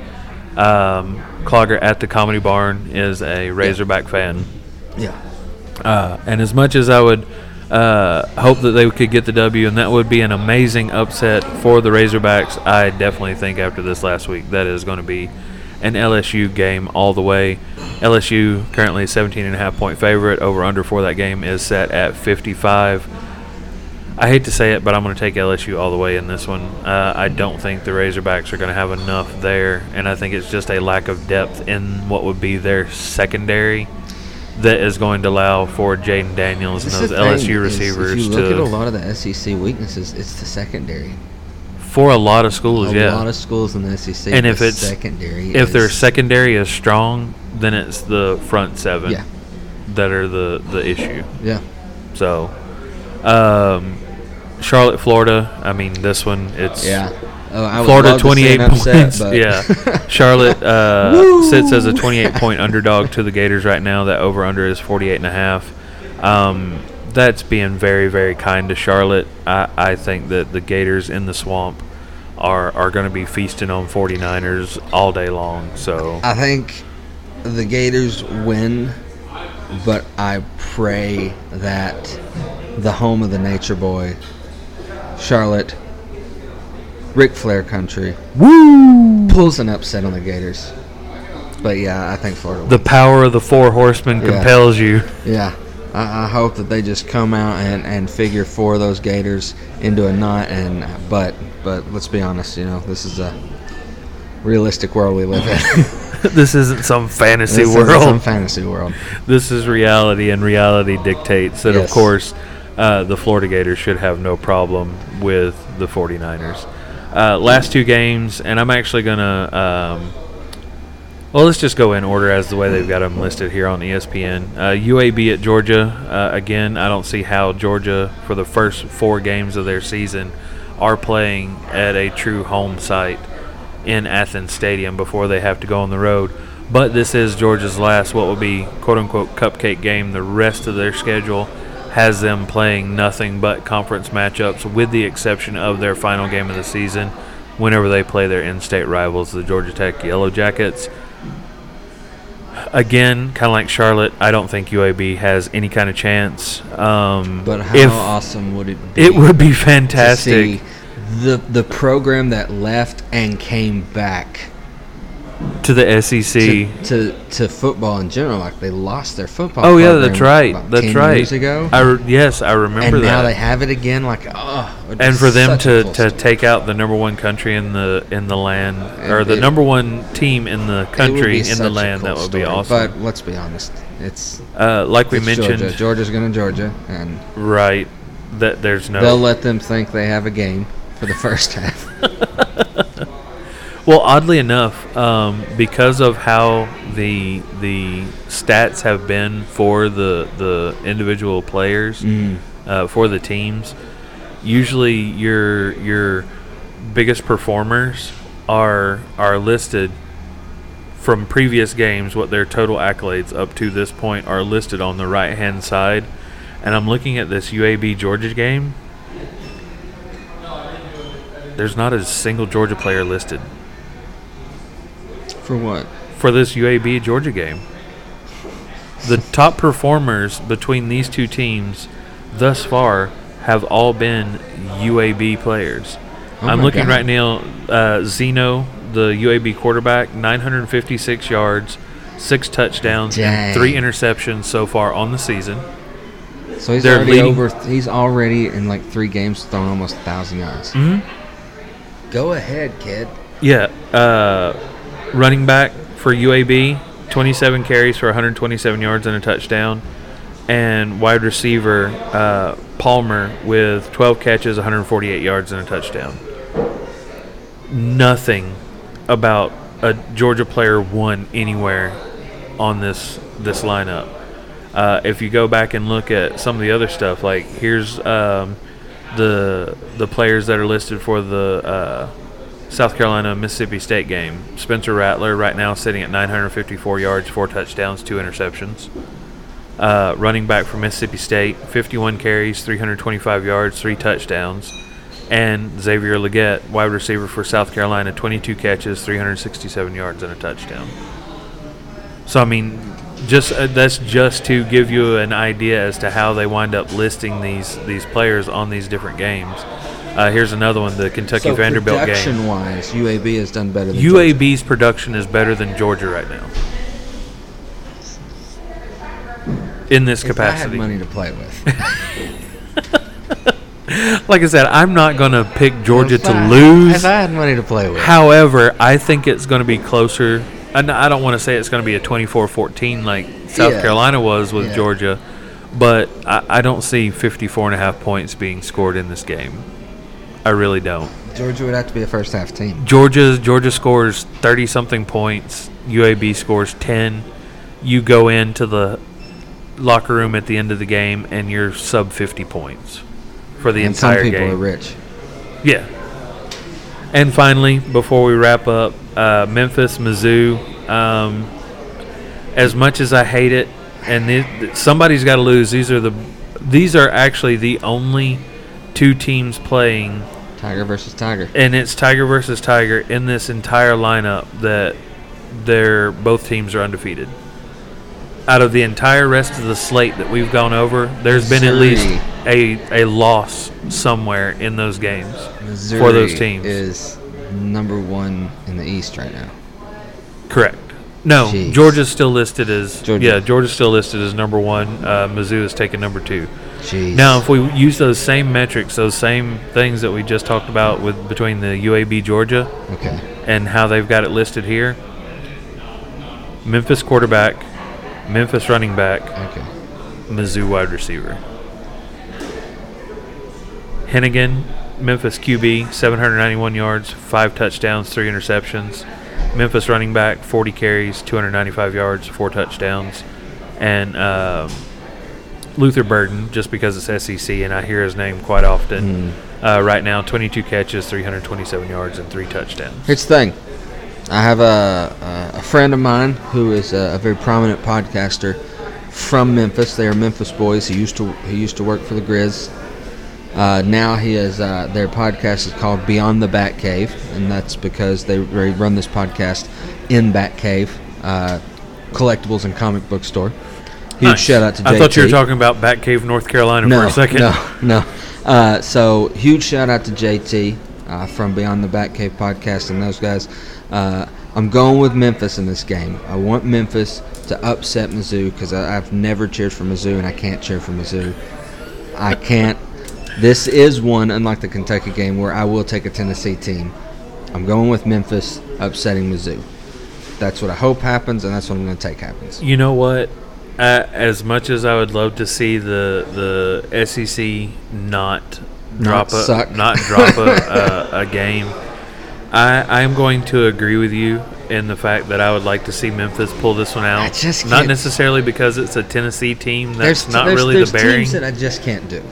um, Clogger at the Comedy Barn is a Razorback fan. Yeah. Uh, and as much as I would uh, hope that they could get the W, and that would be an amazing upset for the Razorbacks, I definitely think after this last week that is going to be an LSU game all the way. LSU currently a 17 and a half point favorite. Over under for that game is set at 55. I hate to say it, but I'm going to take LSU all the way in this one. Uh, I don't think the Razorbacks are going to have enough there, and I think it's just a lack of depth in what would be their secondary that is going to allow for Jayden Daniels and those LSU is receivers If you look at a lot of the SEC weaknesses, it's the secondary. For a lot of schools. A yeah, A lot of schools in the SEC. And if it's- secondary, if their secondary is strong, then it's the front seven Yeah. that are the the issue. yeah, So, um, Charlotte, Florida. I mean, this one it's yeah. Oh, Florida see 28 an upset, points. Yeah. [LAUGHS] Charlotte uh, sits as a 28 point underdog to the Gators right now. That over under is 48 and a half. Um, that's being very, very kind to Charlotte. I, I think that the Gators in the swamp are, are going to be feasting on 49ers all day long. So, I think the Gators win, but I pray that the home of the Nature Boy, Charlotte, Ric Flair country, woo! pulls an upset on the Gators. But yeah, I think Florida. The wins. power of the four horsemen Yeah. compels you. Yeah, I, I hope that they just come out and, and figure four of those Gators into a knot. And but but let's be honest, you know this is a realistic world we live in. [LAUGHS] [LAUGHS] this isn't some fantasy this isn't world. some fantasy world. this is reality, and reality dictates that, of course, uh, the Florida Gators should have no problem with the 49ers. Uh, last two games, and I'm actually gonna. Um, well, let's just go in order as the way they've got them listed here on ESPN. Uh, UAB at Georgia. Uh, again, I don't see how Georgia, for the first four games of their season, are playing at a true home site in Athens Stadium before they have to go on the road. But this is Georgia's last, what would be quote unquote cupcake game. The rest of their schedule has them playing nothing but conference matchups, with the exception of their final game of the season, whenever they play their in state rivals, the Georgia Tech Yellow Jackets. Again, kind of like Charlotte, I don't think UAB has any kind of chance. Um, But how if awesome would it be? it would be fantastic the the program that left and came back to the SEC. to, to to football in general. Like they lost their football. Oh yeah, that's right. That's 10 right. Years ago, I re- yes, I remember that. and now they have it again. Like oh, it would be and for them to, to story. take out the number one country in the in the land or the it- number one team in the country in the land cool that would be story. awesome. But let's be honest, it's uh, like we it's mentioned, Georgia. Georgia's going to Georgia, and right? That there's no. they'll let them think they have a game for the first half. [LAUGHS] Well, oddly enough, um, because of how the the stats have been for the the individual players Mm. uh, for the teams, usually your your biggest performers are are listed from previous games. What their total accolades up to this point are listed on the right hand side, and I'm looking at this UAB Georgia game. There's not a single Georgia player listed For what? for this UAB Georgia game. The top performers between these two teams thus far have all been UAB players. Oh I'm looking God. right now. Uh, Zeno, the UAB quarterback, 956 yards, six touchdowns, Dang. and three interceptions so far on the season. So he's They're already leading- over. He's already in like three games thrown almost a thousand yards. Mhm. Go ahead, kid. Yeah, uh, running back for UAB, 27 carries for 127 yards and a touchdown, and wide receiver uh, Palmer with 12 catches, 148 yards and a touchdown. Nothing about a Georgia player won anywhere on this this lineup. Uh, if you go back and look at some of the other stuff, like here's um, the the players that are listed for the uh, South Carolina Mississippi State game. Spencer Rattler right now sitting at 954 yards, four touchdowns, two interceptions. Uh, running back for Mississippi State, 51 carries, 325 yards, three touchdowns. And Xavier Legette, wide receiver for South Carolina, 22 catches, 367 yards, and a touchdown. So I mean, just uh, that's just to give you an idea as to how they wind up listing these these players on these different games. Uh, here's another one: the Kentucky so Vanderbilt game. production-wise, UAB has done better. than Georgia. UAB's production is better than Georgia right now. In this If I had capacity, money to play with, [LAUGHS] like I said, I'm not going to pick Georgia to I- lose. If I had money to play with, However, I think it's going to be closer. I don't want to say it's going to be a 24-14 like South Yeah. Carolina was with Yeah. Georgia, but I, I don't see 54 and a half points being scored in this game. I really don't. Georgia would have to be a first half team. Georgia Georgia scores 30 something points. UAB scores 10. You go into the locker room at the end of the game and you're sub 50 points for the and entire game. some people game. are rich. Yeah. And finally, before we wrap up, uh, Memphis, Mizzou. Um, as much as I hate it, and somebody's got to lose. These are the these are actually the only two teams playing, Tiger versus Tiger. and it's Tiger versus Tiger in this entire lineup that they're both teams are undefeated. Out of the entire rest of the slate that we've gone over, there's been at least a a loss somewhere in those games Missouri for those teams. is number one in the East right now. Correct. No, Jeez. Georgia's still listed as Georgia. yeah. Georgia's still listed as number one. Uh, Mizzou is taking number two. Jeez. Now, if we use those same metrics, those same things that we just talked about with between the UAB Georgia okay. and how they've got it listed here, Memphis quarterback, Memphis running back, Okay. Mizzou wide receiver. Henigan, Memphis QB, 791 yards, five touchdowns, three interceptions. Memphis running back, 40 carries, 295 yards, four touchdowns. And um, Luther Burden, just because it's SEC and I hear his name quite often. Uh, right now, 22 catches, 327 yards, and three touchdowns. Here's the thing. I have a, a, a friend of mine who is a, a very prominent podcaster from Memphis. They are Memphis boys. He used to he used to work for the Grizz. Uh, now he is uh, their podcast is called Beyond the Bat Cave, and that's because they, run this podcast in Bat Cave, uh, collectibles and comic book store. Huge Nice. shout out to JT. I thought you were talking about Batcave, North Carolina no, for a second. No, no. Uh, so huge shout out to JT uh, from Beyond the Batcave podcast and those guys. Uh, I'm going with Memphis in this game. I want Memphis to upset Mizzou because I've never cheered for Mizzou and I can't cheer for Mizzou. I can't. This is one, unlike the Kentucky game, where I will take a Tennessee team. I'm going with Memphis upsetting Mizzou. That's what I hope happens, and that's what I'm going to take happens. You know what? Uh, as much as I would love to see the the SEC not drop a suck. not drop a, [LAUGHS] a, a game, I I am going to agree with you in the fact that I would like to see Memphis pull this one out. I just not necessarily because it's a Tennessee team. That's there's not there's, really there's the bearing. There's teams that I just can't do.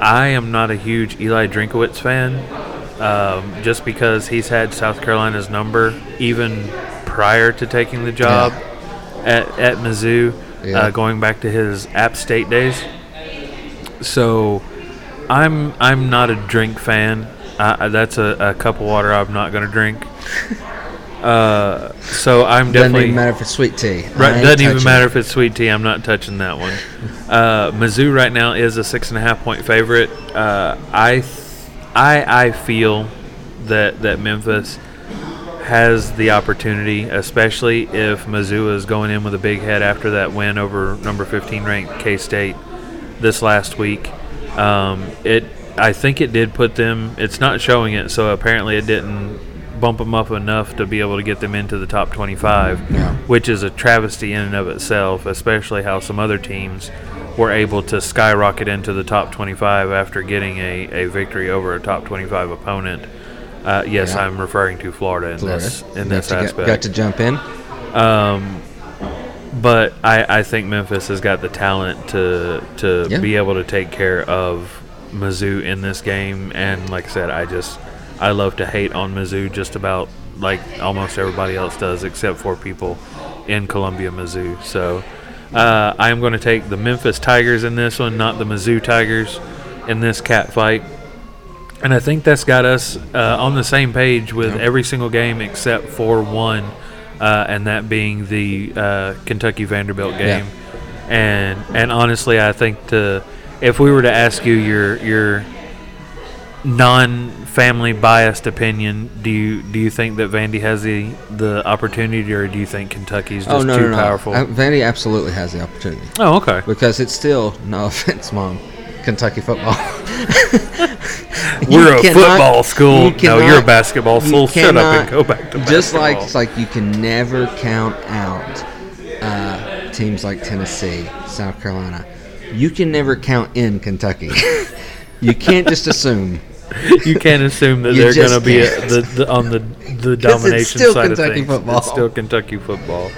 I am not a huge Eli Drinkowitz fan, um, just because he's had South Carolina's number even prior to taking the job at, at Mizzou, Yeah. uh, going back to his App State days. So, I'm I'm not a drink fan. I- that's a, a cup of water I'm not going to drink. [LAUGHS] Uh, so I'm Doesn't definitely even matter if it's sweet tea. Right, doesn't even matter it. if it's sweet tea. I'm not touching that one. Uh, Mizzou right now is a six and a half point favorite. Uh, I, th- I, I feel that that Memphis has the opportunity, especially if Mizzou is going in with a big head after that win over number 15 ranked K State this last week. Um, it, I think it did put them. It's not showing it, so apparently it didn't bump them up enough to be able to get them into the top 25, Yeah. which is a travesty in and of itself. Especially how some other teams were able to skyrocket into the top 25 after getting a, a victory over a top 25 opponent. Uh, yes, Yeah. I'm referring to Florida in Florida. this in Got this to get- aspect. got to jump in. Um, but I, I think Memphis has got the talent to to Yeah. be able to take care of Mizzou in this game. And like I said, I just I love to hate on Mizzou just about like almost everybody else does, except for people in Columbia, Mizzou. So uh, I am going to take the Memphis Tigers in this one, not the Mizzou Tigers in this cat fight. And I think that's got us uh, on the same page with Yeah. every single game except for one, uh, and that being the uh, Kentucky Vanderbilt game. And and honestly, I think the if we were to ask you your your non-family biased opinion, do you do you think that Vandy has the the opportunity, or do you think Kentucky's just oh no, too no, no! powerful? Uh, Vandy absolutely has the opportunity oh, okay. because it's still no [LAUGHS] offense, mom. Kentucky football. [LAUGHS] We're a cannot- football school. you no, you're a cannot- basketball school. Shut up and go back to Just like it's like you can never count out uh, teams like Tennessee, South Carolina. You can never count in Kentucky. [LAUGHS] you can't just assume. [LAUGHS] you can't assume that You they're going just to be a, can't. the, the, on the [LAUGHS] the 'Cause it's domination still side Kentucky of things. football. It's still Kentucky football.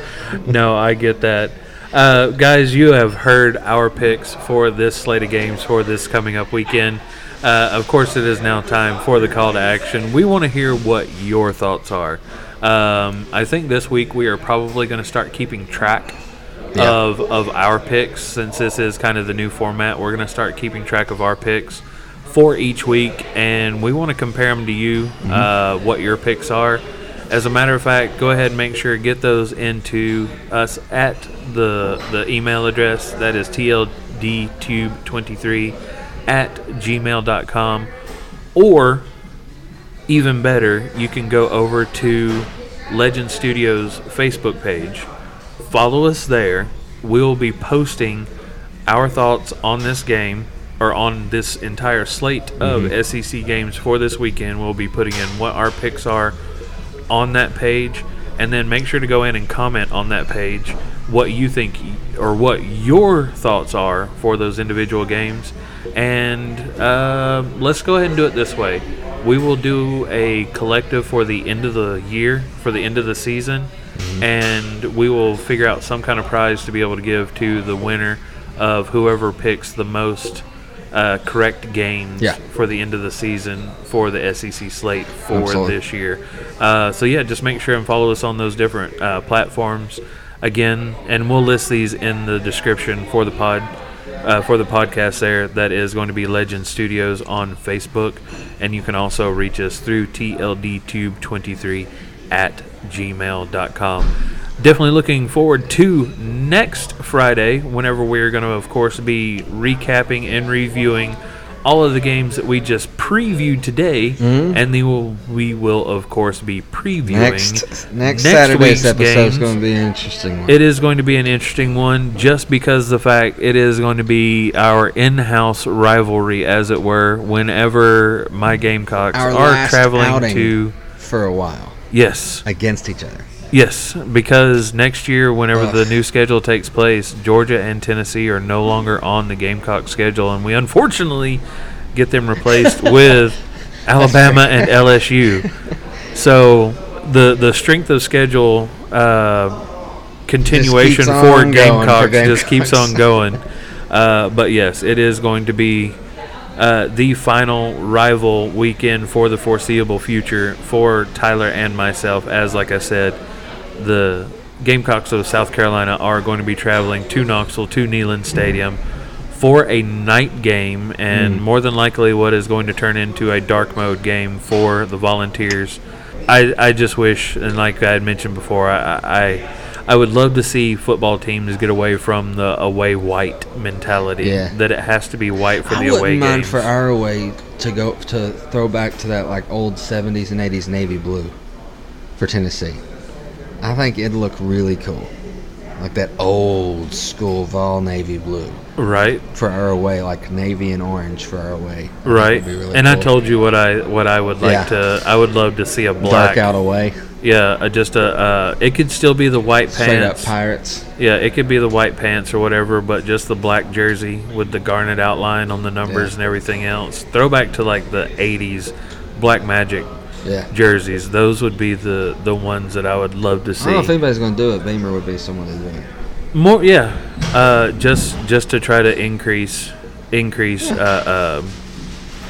No, I get that. Uh, guys, you have heard our picks for this slate of games for this coming up weekend. Uh, of course, it is now time for the call to action. We want to hear what your thoughts are. Um, I think this week we are probably going to start keeping track Yeah. of of our picks since this is kind of the new format. We're going to start keeping track of our picks for each week, and we want to compare them to you, uh, what your picks are. As a matter of fact, go ahead and make sure to get those into us at the the email address that is tldtube23 at gmail.com or even better, you can go over to Legend Studios Facebook page. Follow us there. We'll be posting our thoughts on this game or on this entire slate of SEC games for this weekend. We'll be putting in what our picks are on that page. And then make sure to go in and comment on that page what you think or what your thoughts are for those individual games. And uh, let's go ahead and do it this way. We will do a collective for the end of the year, for the end of the season, and we will figure out some kind of prize to be able to give to the winner of whoever picks the most uh, correct games Yeah. for the end of the season for the SEC slate for Absolutely. this year. Uh, so yeah, just make sure and follow us on those different uh, platforms. Again, and we'll list these in the description for the pod. Uh, for the podcast, there that is going to be Legend Studios on Facebook, and you can also reach us through TLDTube23 at gmail.com. Definitely looking forward to next Friday, whenever we're going to, of course, be recapping and reviewing all of the games that we just previewed today, mm-hmm. and then we'll, we will, of course, be previewing Next next, Saturday's week's episode is going to be an interesting one. It is going to be an interesting one just because the fact it is going to be our in-house rivalry, as it were, whenever my Gamecocks Our are traveling to. for a while Yes, against each other. Yes, because next year, whenever the new schedule takes place, Georgia and Tennessee are no longer on the Gamecock schedule, and we unfortunately get them replaced [LAUGHS] with Alabama and LSU. So the the strength of schedule uh, continuation for going for Gamecocks just keeps on going. Uh, but yes, it is going to be uh, the final rival weekend for the foreseeable future for Tyler and myself. As like I said, the Gamecocks of South Carolina are going to be traveling to Knoxville to Neyland Stadium for a night game, and hmm. more than likely, what is going to turn into a dark mode game for the Volunteers. I, I just wish, and like I had mentioned before, I, I I would love to see football teams get away from the away white mentality. Yeah. That it has to be white for I the away wouldn't mind for our away to go to throw back to that like old '70s and '80s navy blue for Tennessee. I think it'd look really cool, like that old school Vol navy blue right, for our away, like navy and orange for our away. I right. really and I told you what I what I would like Yeah. to. I would love to see a black. dark out away, Yeah, uh, just a. Uh, it could still be the white straight up pants. pirates. Yeah, it could be the white pants or whatever, but just the black jersey with the garnet outline on the numbers Yeah. and everything else. Throwback to like the '80s Black Magic Yeah. jerseys. Those would be the the ones that I would love to I see. don't know if anybody's gonna do it. Beamer would be someone to do it. More, yeah. Uh, just just to try to increase increase uh,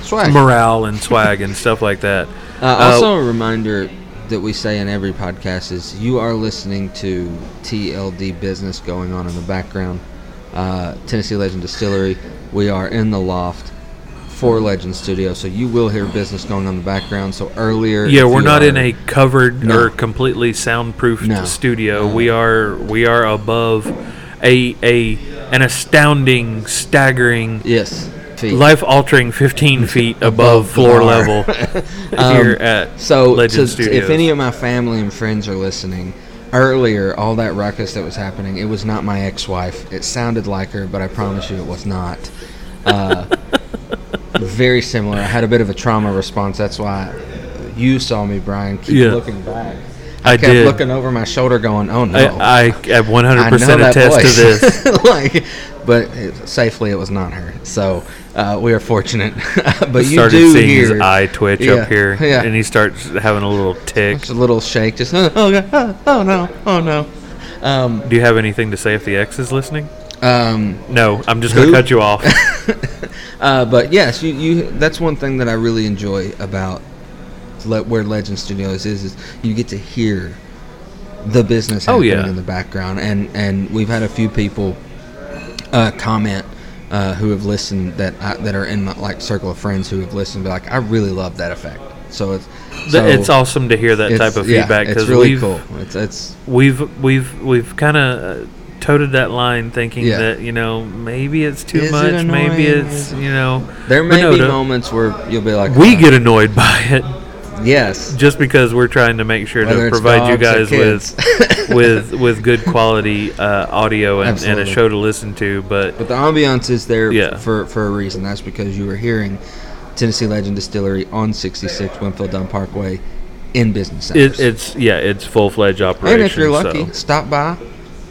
Swag. uh, morale and swag and stuff like that. Uh, also, a reminder that we say in every podcast is you are listening to TLD business going on in the background. Uh, Tennessee Legend Distillery. We are in the loft for Legend Studio, so you will hear business going on in the background. So earlier, Yeah, we're not are- in a covered No. or completely soundproofed No. studio. No. We are we are above a a an astounding, staggering, yes life altering 15 [LAUGHS] feet above floor level [LAUGHS] Um, here at So, Legend Studios. if any of my family and friends are listening, earlier, all that ruckus that was happening, it was not my ex-wife. It sounded like her, but I promise you, it was not. Uh, [LAUGHS] very similar. I had a bit of a trauma response. That's why you saw me, Brian, keep Yeah. looking back. I kept did. looking over my shoulder, going, "Oh no." I, I have 100% I know attest to this. [LAUGHS] like, but it, safely, it was not her. So uh, we are fortunate. [LAUGHS] but you started do seeing hear his eye twitch Yeah, up here, yeah. and he starts having a little tick. Just a little shake, just [LAUGHS] oh, oh, oh, oh no, oh no. Um, Do you have anything to say if the ex is listening? Um, No, I'm just going to cut you off. [LAUGHS] uh, but yes, you, you. That's one thing that I really enjoy about le- where Legend Studios is, is you get to hear the business Oh, happening yeah. in the background, and and we've had a few people uh, comment. Uh, who have listened that I, that are in my like circle of friends who have listened be like I really love that effect so it's so it's awesome to hear that type of yeah, feedback it's because really we've cool it's it's we've we've we've kind of uh, toted that line, thinking Yeah. that you know maybe it's too Is it much, maybe annoying? it's you know. there but may no, be to- moments where you'll be like We "Oh, get annoyed by it yes just because we're trying to make sure Whether to it's provide you dogs or guys with kids. [LAUGHS] with [LAUGHS] with good quality uh, audio and, and a Absolutely. show to listen to. But But the ambiance is there Yeah. for, for a reason. That's because you were hearing Tennessee Legend Distillery on 66 Winfield Dunn Parkway in business hours. it, it's yeah, it's full fledged operation. and if you're lucky, so- stop by,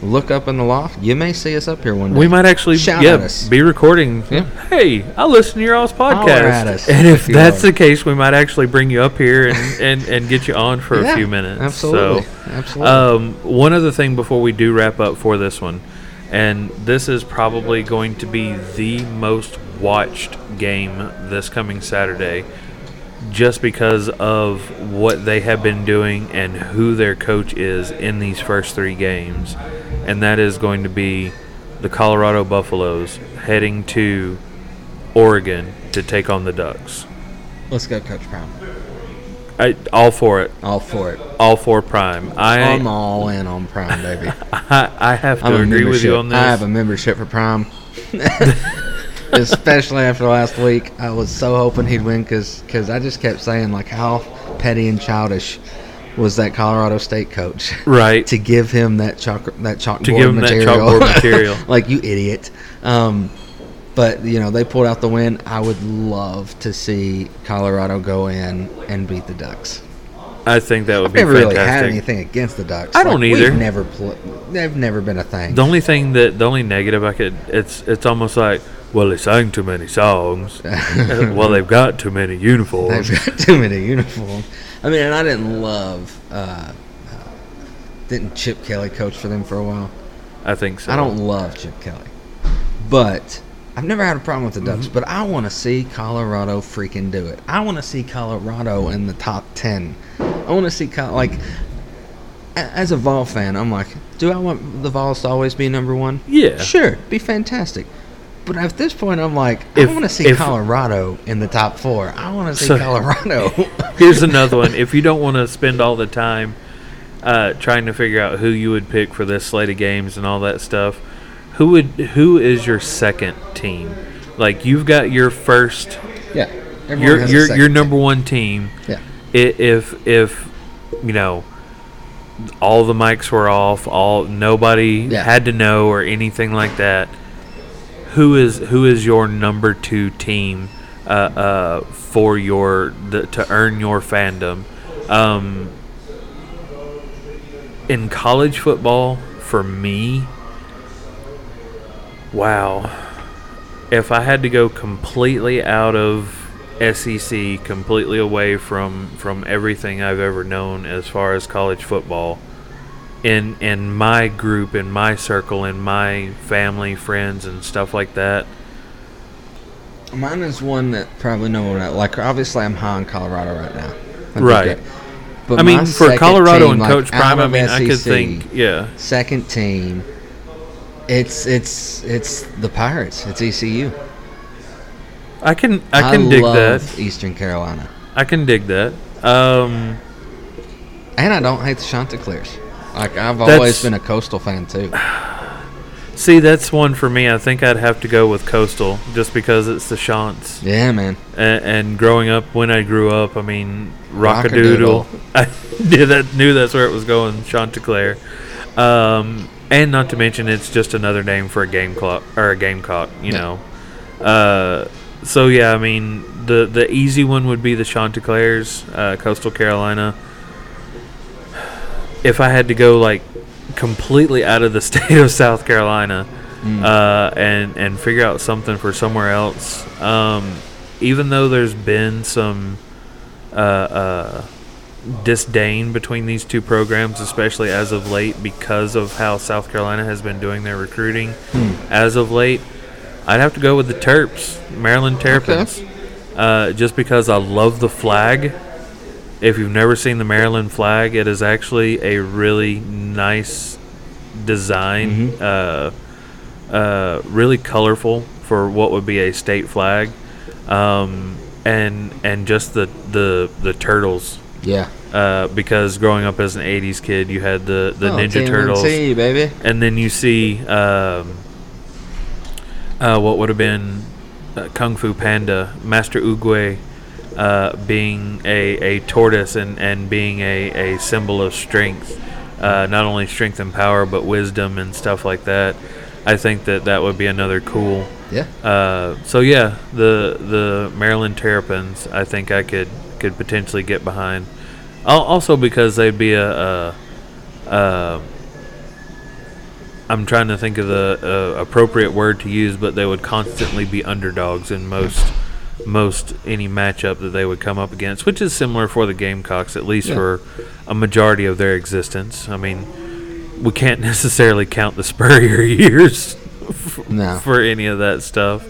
look up in the loft. You may see us up here one day. We might actually Shout yeah, be recording. Yeah. Hey, I listen to your all's podcast. and if if that's are. the case, we might actually bring you up here and, [LAUGHS] and, and get you on for Yeah, a few minutes. Absolutely. So, absolutely. um, one other thing before we do wrap up for this one, and this is probably going to be the most watched game this coming Saturday, just because of what they have been doing and who their coach is in these first three games, and that is going to be the Colorado Buffaloes heading to Oregon to take on the Ducks. Let's go, Coach Prime. I, all for it, All for it. all for Prime. I I'm all in on Prime, baby. [LAUGHS] I, I have to I'm agree with you on this. I have a membership for Prime. [LAUGHS] Especially after last week, I was so hoping he'd win because I just kept saying like how petty and childish was that Colorado State coach right. [LAUGHS] to give him that chalk that chalkboard to give him that material. chalkboard material. [LAUGHS] like you idiot. Um, but you know they pulled out the win. I would love to see Colorado go in and beat the Ducks. I think that would I've be never really had anything against the Ducks. I don't either. Never pl- they've never been a thing. the only thing that the only negative I could it's it's almost like well they sang too many songs. [LAUGHS] well they've got too many uniforms. They've got too many uniforms. I mean, and I didn't love. Uh, uh, didn't Chip Kelly coach for them for a while? I think so. I don't love Chip Kelly, but I've never had a problem with the Ducks. Mm-hmm. But I want to see Colorado freaking do it. I want to see Colorado in the top ten. I want to see Col- like. As a Vol fan, I'm like, do I want the Vols to always be number one? Yeah. Sure, be fantastic. But at this point, I'm like, If- I want to see if- Colorado in the top four. I want to see So- Colorado. [LAUGHS] Here's another one. If you don't want to spend all the time uh, trying to figure out who you would pick for this slate of games and all that stuff, who would who is your second team? Like you've got your first, yeah, your your your team. number one team. Yeah, If if you know all the mics were off, all nobody Yeah. had to know or anything like that. Who is who is your number two team uh, uh, for your the, to earn your fandom? Um, in college football, for me, wow. If I had to go completely out of SEC, completely away from from everything I've ever known as far as college football, in in my group, in my circle, in my family, friends, and stuff like that, mine is one that probably no one like. Obviously, I'm high in Colorado right now. Right. But I mean, for Colorado team, and like, Coach Prime, I mean, I could think, yeah, second team. It's it's it's the Pirates. It's ECU. I can I can dig love that. Eastern Carolina, I can dig that. Um, and I don't hate the Chanticleers. Like I've That's- always been a Coastal fan too. [SIGHS] see, that's one for me. I think I'd have to go with Coastal just because it's the Chants. Yeah, man. And, and growing up, when I grew up, I mean, Rock-a-Doodle. [LAUGHS] I knew that knew that's where it was going, Chanticleer. Um, and not to mention, it's just another name for a game clock or a gamecock. You Yeah. know. Uh, so yeah, I mean, the the easy one would be the Chanticleers, uh, Coastal Carolina. If I had to go like completely out of the [LAUGHS] state of South Carolina, uh, and and figure out something for somewhere else. Um, even though there's been some uh, uh, disdain between these two programs, especially as of late, because of how South Carolina has been doing their recruiting as of late, I'd have to go with the Terps, Maryland Terrapins, uh, just because I love the flag. If you've never seen the Maryland flag, it is actually a really nice design. Uh, uh, really colorful for what would be a state flag, um, and and just the the the turtles. Yeah. Uh, because growing up as an '80s kid, you had the the Oh, Ninja Turtles, baby. and then you see um, uh, what would have been uh, Kung Fu Panda, Master Oogway, uh, being a, a tortoise and, and being a, a symbol of strength, uh, not only strength and power, but wisdom and stuff like that. I think that that would be another cool. Yeah. Uh, so yeah, the the Maryland Terrapins, I think I could could potentially get behind. Also because they'd be a, a, I'm trying to think of the uh, appropriate word to use, but they would constantly be underdogs in most most any matchup that they would come up against, which is similar for the Gamecocks, at least Yeah. for a majority of their existence. I mean, we can't [LAUGHS] necessarily count the Spurrier [LAUGHS] years f- No. for any of that stuff,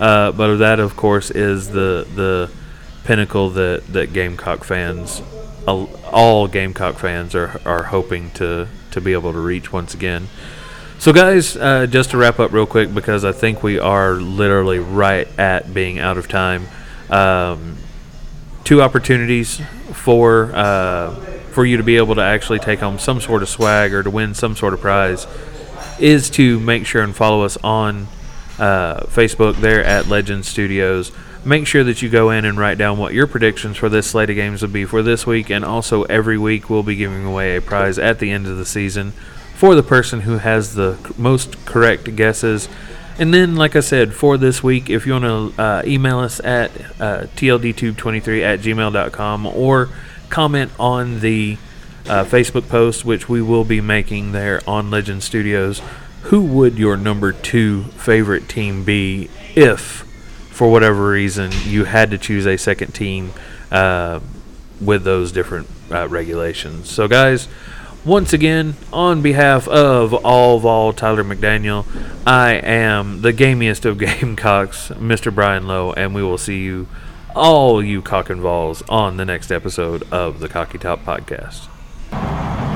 uh, but that, of course, is the the pinnacle that that Gamecock fans, all all Gamecock fans, are are hoping to to be able to reach once again. So, guys, uh, just to wrap up real quick, because I think we are literally right at being out of time. Um, two opportunities for uh, for you to be able to actually take home some sort of swag or to win some sort of prize is to make sure and follow us on uh, Facebook there at Legend Studios. Make sure that you go in and write down what your predictions for this slate of games would be for this week, and also every week we'll be giving away a prize at the end of the season for the person who has the most correct guesses. And then, like I said, for this week, if you want to uh, email us at uh, tldtube23 at gmail.com or comment on the uh, Facebook post, which we will be making there on Legend Studios, who would your number two favorite team be if, for whatever reason, you had to choose a second team uh, with those different uh, regulations? So, guys, once again, on behalf of all Vol Tyler McDaniel, I am the gamiest of [LAUGHS] Gamecocks, Mr. Brian Lowe, and we will see you, all you cock and balls, on the next episode of the CockyTop Podcast.